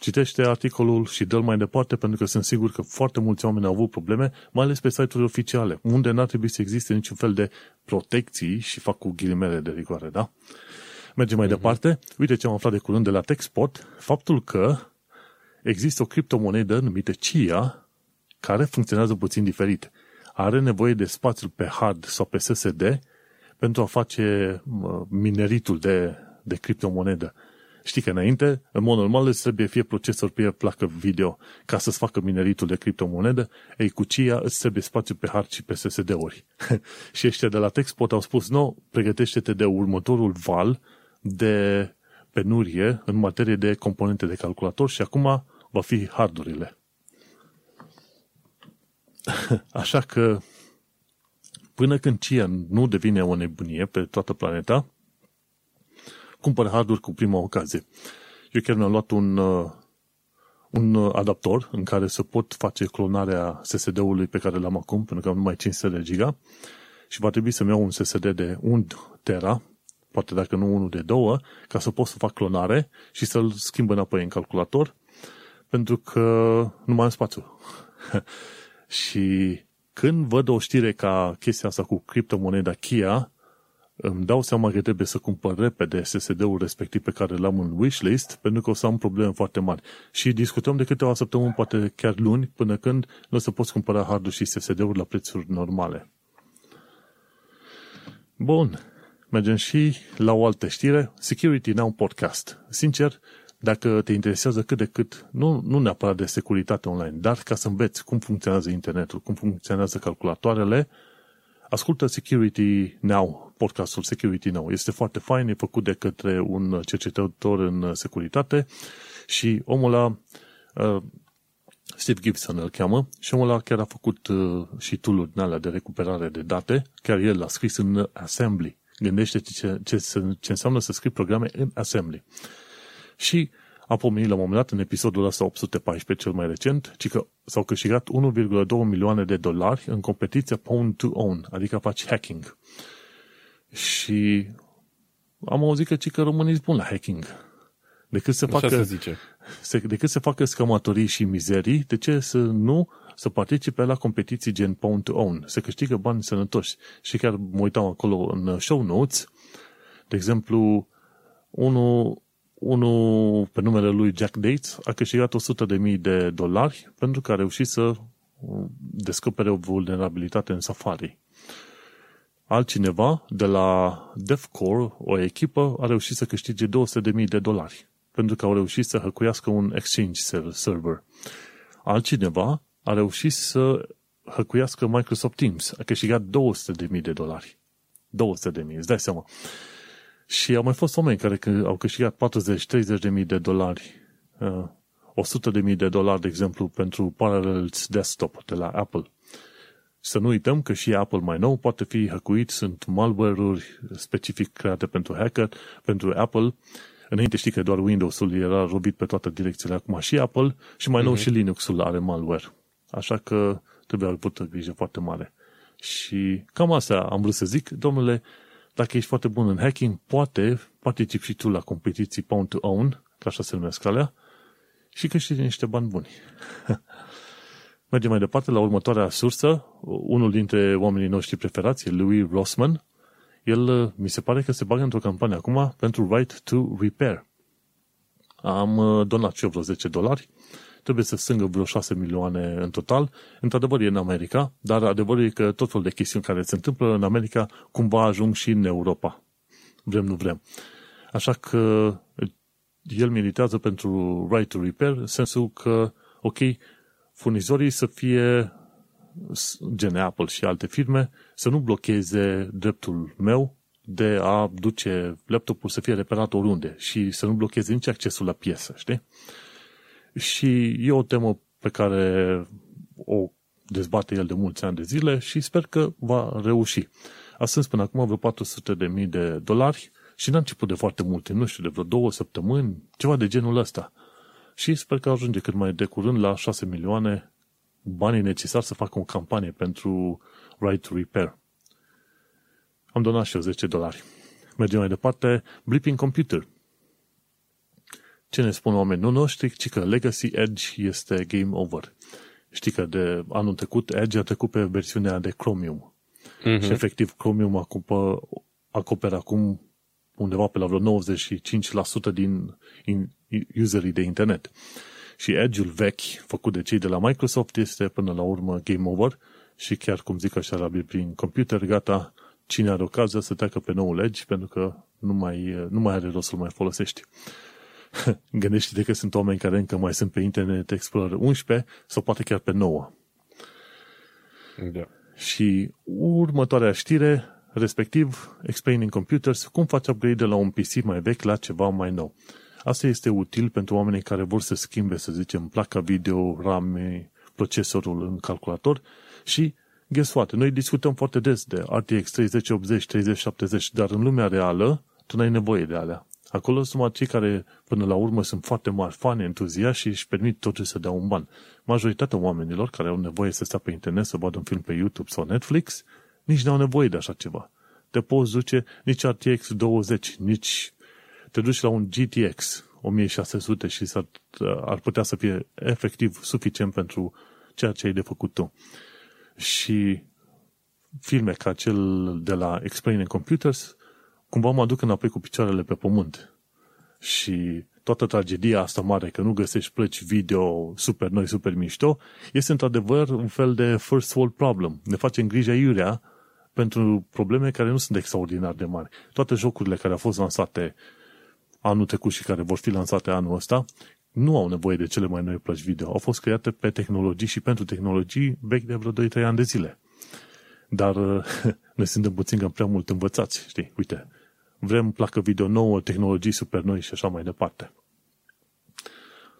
citește articolul și dă-l mai departe, pentru că sunt sigur că foarte mulți oameni au avut probleme, mai ales pe site-uri oficiale, unde n-ar trebui să existe niciun fel de protecții și fac cu ghilimele de rigoare, da? Mergem mai uh-huh. departe. Uite ce am aflat de curând de la TechSpot, faptul că există o criptomonedă numită CIA care funcționează puțin diferit. Are nevoie de spațiu pe hard sau pe SSD pentru a face mineritul de, de criptomonedă. Știi că înainte, în mod normal, îți trebuie fie procesor, fie placă video ca să-ți facă mineritul de criptomonedă. Ei, cu CIA îți trebuie spațiu pe hard și pe SSD-uri. și ăștia de la Texpot au spus, nu, pregătește-te de următorul val de penurie în materie de componente de calculator și acum va fi hardurile. Așa că până când CIA nu devine o nebunie pe toată planeta, cumpără harduri cu prima ocazie. Eu chiar mi-am luat un, uh, un adaptor în care să pot face clonarea SSD-ului pe care l-am acum, pentru că am numai 500 de giga și va trebui să-mi iau un SSD de 1 tera, poate dacă nu unul de două, ca să pot să fac clonare și să-l schimb înapoi în calculator, pentru că nu mai am spațiu. și când văd o știre ca chestia asta cu criptomoneda Kia, îmi dau seama că trebuie să cumpăr repede SSD-ul respectiv pe care l-am în wishlist, pentru că o să am probleme foarte mari. Și discutăm de câteva săptămâni, poate chiar luni, până când nu o să poți cumpăra hard și SSD-uri la prețuri normale. Bun, mergem și la o altă știre, Security Now Podcast. Sincer, dacă te interesează cât de cât, nu, nu neapărat de securitate online, dar ca să înveți cum funcționează internetul, cum funcționează calculatoarele, ascultă Security Now, podcastul Security Now. Este foarte fain, e făcut de către un cercetător în securitate și omul ăla, uh, Steve Gibson îl cheamă, și omul ăla chiar a făcut uh, și tool-uri de recuperare de date, chiar el l-a scris în Assembly, Gândește ce, ce, ce înseamnă să scrii programe în assembly. Și a pomenit la un moment dat în episodul ăsta 814, cel mai recent, ci că s-au câștigat 1,2 milioane de dolari în competiția Pwn to Own, adică faci hacking. Și am auzit că, ci că românii sunt buni la hacking. Decât să Așa facă, se zice. se, decât să facă scamatorii și mizerii, de ce să nu să participe la competiții gen Pound to Own, să câștigă bani sănătoși. Și chiar mă uitam acolo în show notes, de exemplu, unul, unul pe numele lui Jack Dates a câștigat 100.000 de dolari pentru că a reușit să descopere o vulnerabilitate în Safari. Altcineva de la DevCore, o echipă, a reușit să câștige 200.000 de dolari pentru că au reușit să hăcuiască un exchange server. Altcineva a reușit să hăcuiască Microsoft Teams. A câștigat 200.000 de dolari. 200.000, îți dai seama. Și au mai fost oameni care au câștigat 40-30.000 de dolari. 100.000 de dolari, de exemplu, pentru Parallels Desktop de la Apple. Să nu uităm că și Apple mai nou poate fi hăcuit, sunt malware-uri specific create pentru hacker, pentru Apple. Înainte știi că doar Windows-ul era robit pe toate direcțiile, acum și Apple și mai nou uh-huh. și Linux-ul are malware. Așa că trebuie avut grijă foarte mare. Și cam asta am vrut să zic, domnule, dacă ești foarte bun în hacking, poate participi și tu la competiții Pound to Own, ca așa se numesc alea, și câștigi niște bani buni. Mergem mai departe la următoarea sursă. Unul dintre oamenii noștri preferați, Louis Rossman, el mi se pare că se bagă într-o campanie acum pentru Right to Repair. Am donat și eu vreo 10 dolari trebuie să strângă vreo 6 milioane în total. Într-adevăr e în America, dar adevărul e că tot felul de chestiuni care se întâmplă în America cumva ajung și în Europa. Vrem, nu vrem. Așa că el militează pentru right to repair, în sensul că, ok, furnizorii să fie gen Apple și alte firme, să nu blocheze dreptul meu de a duce laptopul să fie reparat oriunde și să nu blocheze nici accesul la piesă, știi? Și e o temă pe care o dezbate el de mulți ani de zile și sper că va reuși. Astăzi până acum vreo 400 de mii de dolari și n-a început de foarte multe, nu știu, de vreo două săptămâni, ceva de genul ăsta. Și sper că ajunge cât mai de curând la 6 milioane banii necesari să facă o campanie pentru Right to Repair. Am donat și eu 10 dolari. Mergem mai departe. Blipping Computer. Ce ne spun oamenii noștri? Ci că Legacy Edge este game over. Știi că de anul trecut Edge a trecut pe versiunea de Chromium. Uh-huh. Și efectiv Chromium acopă, acoperă acum undeva pe la vreo 95% din userii de internet. Și Edge-ul vechi, făcut de cei de la Microsoft, este până la urmă game over și chiar cum zic așa la prin computer, gata, cine are ocazia să treacă pe noul Edge, pentru că nu mai, nu mai are rost să-l mai folosești. Gândește-te că sunt oameni care încă mai sunt pe Internet Explorer 11 sau poate chiar pe 9. Da. Și următoarea știre, respectiv Explaining Computers, cum faci upgrade de la un PC mai vechi la ceva mai nou. Asta este util pentru oamenii care vor să schimbe, să zicem, placa video, RAM, procesorul în calculator și guess what? Noi discutăm foarte des de RTX 3080, 3070, dar în lumea reală tu n-ai nevoie de alea. Acolo sunt cei care, până la urmă, sunt foarte mari fani, entuziași și își permit totuși să dea un ban. Majoritatea oamenilor care au nevoie să stea pe internet, să vadă un film pe YouTube sau Netflix, nici nu au nevoie de așa ceva. Te poți duce nici RTX 20, nici te duci la un GTX 1600 și s-ar, ar putea să fie efectiv suficient pentru ceea ce ai de făcut tu. Și filme ca cel de la Explaining Computers cumva mă aduc înapoi cu picioarele pe pământ. Și toată tragedia asta mare, că nu găsești plăci video super noi, super mișto, este într-adevăr un fel de first world problem. Ne facem grija iurea pentru probleme care nu sunt extraordinar de mari. Toate jocurile care au fost lansate anul trecut și care vor fi lansate anul ăsta, nu au nevoie de cele mai noi plăci video. Au fost create pe tehnologii și pentru tehnologii vechi de vreo 2-3 ani de zile. Dar noi suntem puțin cam prea mult învățați, știi? Uite, vrem placă video nouă, tehnologii super noi și așa mai departe.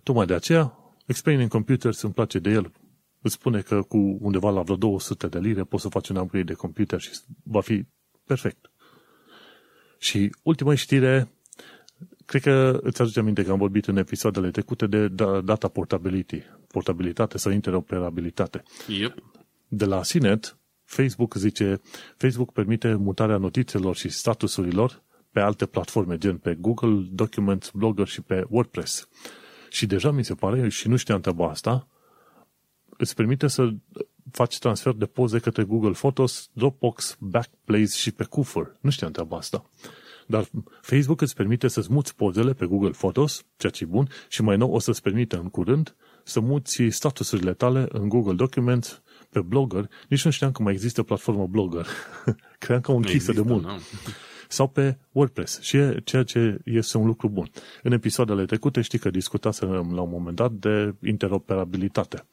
Tocmai de aceea, Explaining Computers îmi place de el. Îți spune că cu undeva la vreo 200 de lire poți să faci un upgrade de computer și va fi perfect. Și ultima știre, cred că îți aduce aminte că am vorbit în episoadele trecute de da, data portability, portabilitate sau interoperabilitate. Yep. De la Sinet, Facebook zice, Facebook permite mutarea notițelor și statusurilor pe alte platforme, gen pe Google Documents, Blogger și pe WordPress. Și deja mi se pare, și nu știam treaba asta, îți permite să faci transfer de poze către Google Photos, Dropbox, Backblaze și pe Coofer. Nu știam treaba asta. Dar Facebook îți permite să-ți muți pozele pe Google Photos, ceea ce e bun, și mai nou o să-ți permite în curând să muți statusurile tale în Google Documents, pe Blogger. Nici nu știam că mai există platformă Blogger. Credeam că o închisă de mult. Nu. Sau pe WordPress. Și e ceea ce este un lucru bun. În episoadele trecute știi că discutasem la un moment dat de interoperabilitate.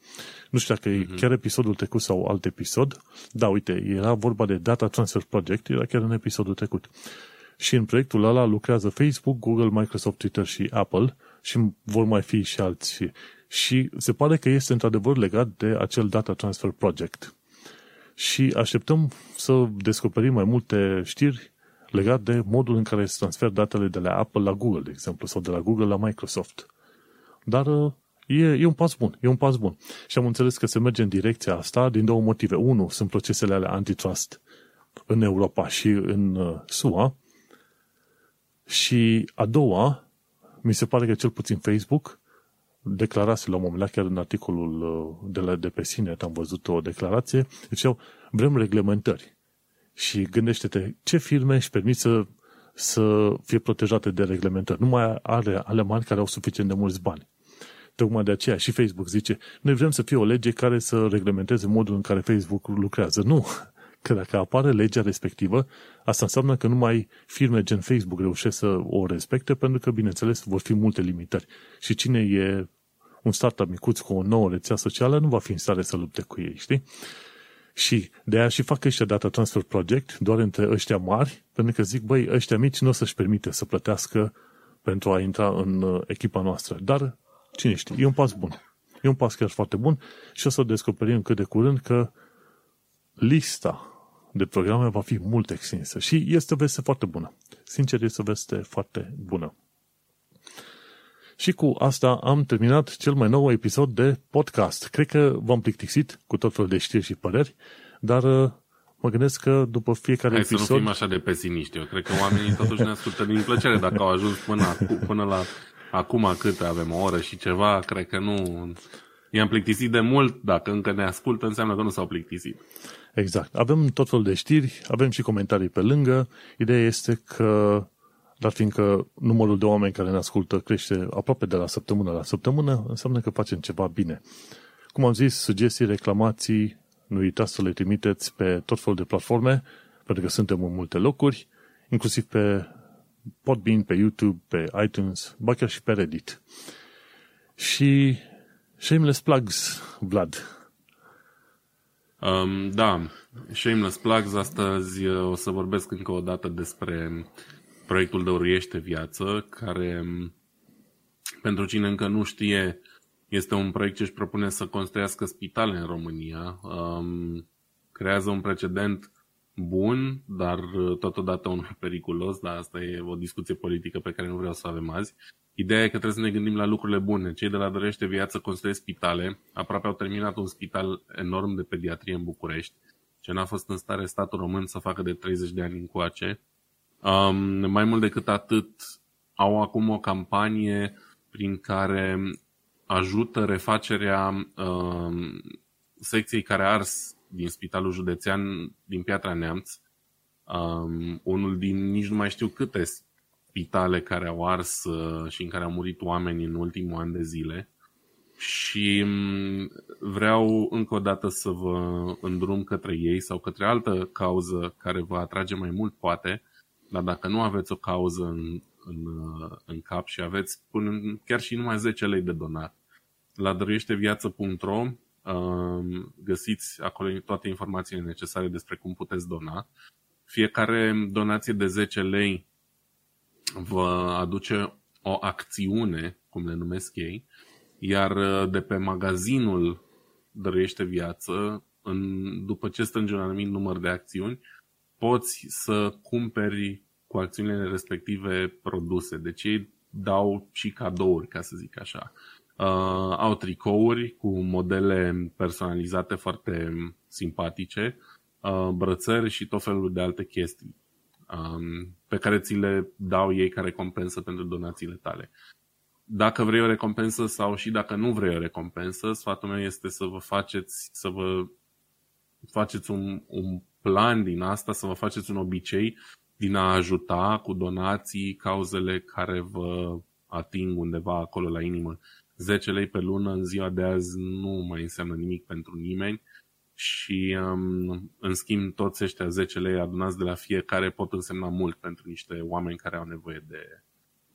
Nu știu dacă mm-hmm. e chiar episodul trecut sau alt episod. Da, uite, era vorba de Data Transfer Project, era chiar în episodul trecut. Și în proiectul ăla lucrează Facebook, Google, Microsoft, Twitter și Apple și vor mai fi și alți. Și se pare că este într-adevăr legat de acel Data Transfer Project. Și așteptăm să descoperim mai multe știri legat de modul în care se transfer datele de la Apple la Google, de exemplu, sau de la Google la Microsoft. Dar e, e un pas bun, e un pas bun. Și am înțeles că se merge în direcția asta din două motive. Unu, sunt procesele ale antitrust în Europa și în uh, SUA. Și a doua, mi se pare că cel puțin Facebook declarase la un moment dat, chiar în articolul uh, de, la, de pe sine, am văzut o declarație, ziceau, vrem reglementări. Și gândește-te, ce firme își permit să, să fie protejate de reglementări? Nu mai are ale mari care au suficient de mulți bani. Tocmai de aceea și Facebook zice, noi vrem să fie o lege care să reglementeze modul în care Facebook lucrează. Nu, că dacă apare legea respectivă, asta înseamnă că numai firme gen Facebook reușesc să o respecte, pentru că, bineînțeles, vor fi multe limitări. Și cine e un startup micuț cu o nouă rețea socială nu va fi în stare să lupte cu ei, știi? Și de aia și fac ăștia Data Transfer Project doar între ăștia mari, pentru că zic, băi, ăștia mici nu o să-și permite să plătească pentru a intra în uh, echipa noastră. Dar, cine știe, e un pas bun. E un pas chiar foarte bun și o să descoperim cât de curând că lista de programe va fi mult extinsă și este o veste foarte bună. Sincer, este o veste foarte bună. Și cu asta am terminat cel mai nou episod de podcast. Cred că v-am plictisit cu tot felul de știri și păreri, dar uh, mă gândesc că după fiecare Hai episod... să nu fim așa de pesimiști. Eu cred că oamenii totuși ne ascultă din plăcere. Dacă au ajuns până, acu, până la acum cât avem o oră și ceva, cred că nu... I-am plictisit de mult, dacă încă ne ascultă, înseamnă că nu s-au plictisit. Exact. Avem tot felul de știri, avem și comentarii pe lângă. Ideea este că dar fiindcă numărul de oameni care ne ascultă crește aproape de la săptămână la săptămână, înseamnă că facem ceva bine. Cum am zis, sugestii, reclamații, nu uitați să le trimiteți pe tot felul de platforme, pentru că suntem în multe locuri, inclusiv pe Podbean, pe YouTube, pe iTunes, ba chiar și pe Reddit. Și shameless plugs, Vlad. Um, da, shameless plugs, astăzi o să vorbesc încă o dată despre proiectul Dăruiește Viață, care, pentru cine încă nu știe, este un proiect ce își propune să construiască spitale în România. Um, creează un precedent bun, dar totodată unul periculos, dar asta e o discuție politică pe care nu vreau să o avem azi. Ideea e că trebuie să ne gândim la lucrurile bune. Cei de la Dăruiește Viață construiesc spitale, aproape au terminat un spital enorm de pediatrie în București, ce n-a fost în stare statul român să facă de 30 de ani încoace. Um, mai mult decât atât, au acum o campanie prin care ajută refacerea um, secției care a ars din Spitalul Județean din Piatra Neamț. Um, unul din nici nu mai știu câte spitale care au ars uh, și în care au murit oameni în ultimul an de zile. Și um, vreau încă o dată să vă îndrum către ei sau către altă cauză care vă atrage mai mult, poate, dar dacă nu aveți o cauză în, în, în cap și aveți până chiar și numai 10 lei de donat, la dăruieșteviață.ro um, găsiți acolo toate informațiile necesare despre cum puteți dona. Fiecare donație de 10 lei vă aduce o acțiune, cum le numesc ei, iar uh, de pe magazinul Dăruiește Viață, în, după ce strânge un anumit număr de acțiuni, poți să cumperi cu acțiunile respective produse. Deci ei dau și cadouri, ca să zic așa. Uh, au tricouri cu modele personalizate foarte simpatice, uh, brățări și tot felul de alte chestii um, pe care ți le dau ei ca recompensă pentru donațiile tale. Dacă vrei o recompensă sau și dacă nu vrei o recompensă, sfatul meu este să vă faceți, să vă faceți un, un plan din asta, să vă faceți un obicei din a ajuta cu donații cauzele care vă ating undeva acolo la inimă. 10 lei pe lună în ziua de azi nu mai înseamnă nimic pentru nimeni și um, în schimb toți ăștia 10 lei adunați de la fiecare pot însemna mult pentru niște oameni care au nevoie de,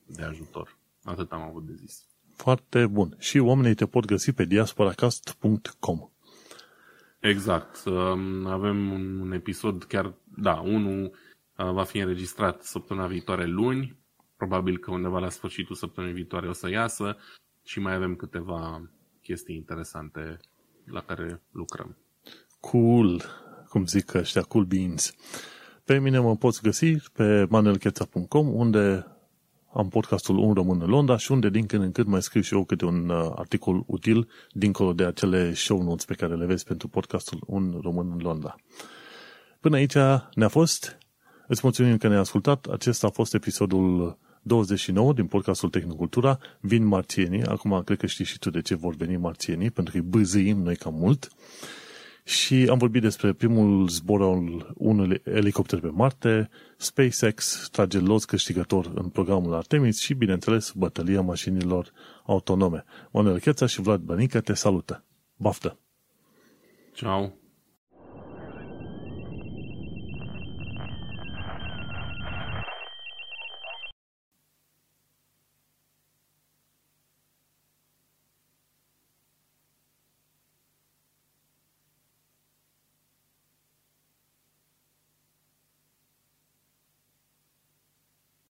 de ajutor. Atât am avut de zis. Foarte bun. Și oamenii te pot găsi pe diasporacast.com Exact. Um, avem un episod chiar, da, unul uh, va fi înregistrat săptămâna viitoare luni, probabil că undeva la sfârșitul săptămânii viitoare o să iasă și mai avem câteva chestii interesante la care lucrăm. Cool, cum zic ăștia, cool beans. Pe mine mă poți găsi pe manelcheța.com unde am podcastul Un Român în Londra și unde din când în când mai scriu și eu câte un uh, articol util dincolo de acele show notes pe care le vezi pentru podcastul Un Român în Londra. Până aici ne-a fost. Îți mulțumim că ne-ai ascultat. Acesta a fost episodul 29 din podcastul Tehnocultura. Vin marțienii. Acum cred că știi și tu de ce vor veni marțienii, pentru că îi bâzâim noi cam mult. Și am vorbit despre primul zbor al unui elicopter pe Marte, SpaceX trage los câștigător în programul Artemis și, bineînțeles, bătălia mașinilor autonome. Manuel Cheța și Vlad Bănică te salută. Baftă! Ciao!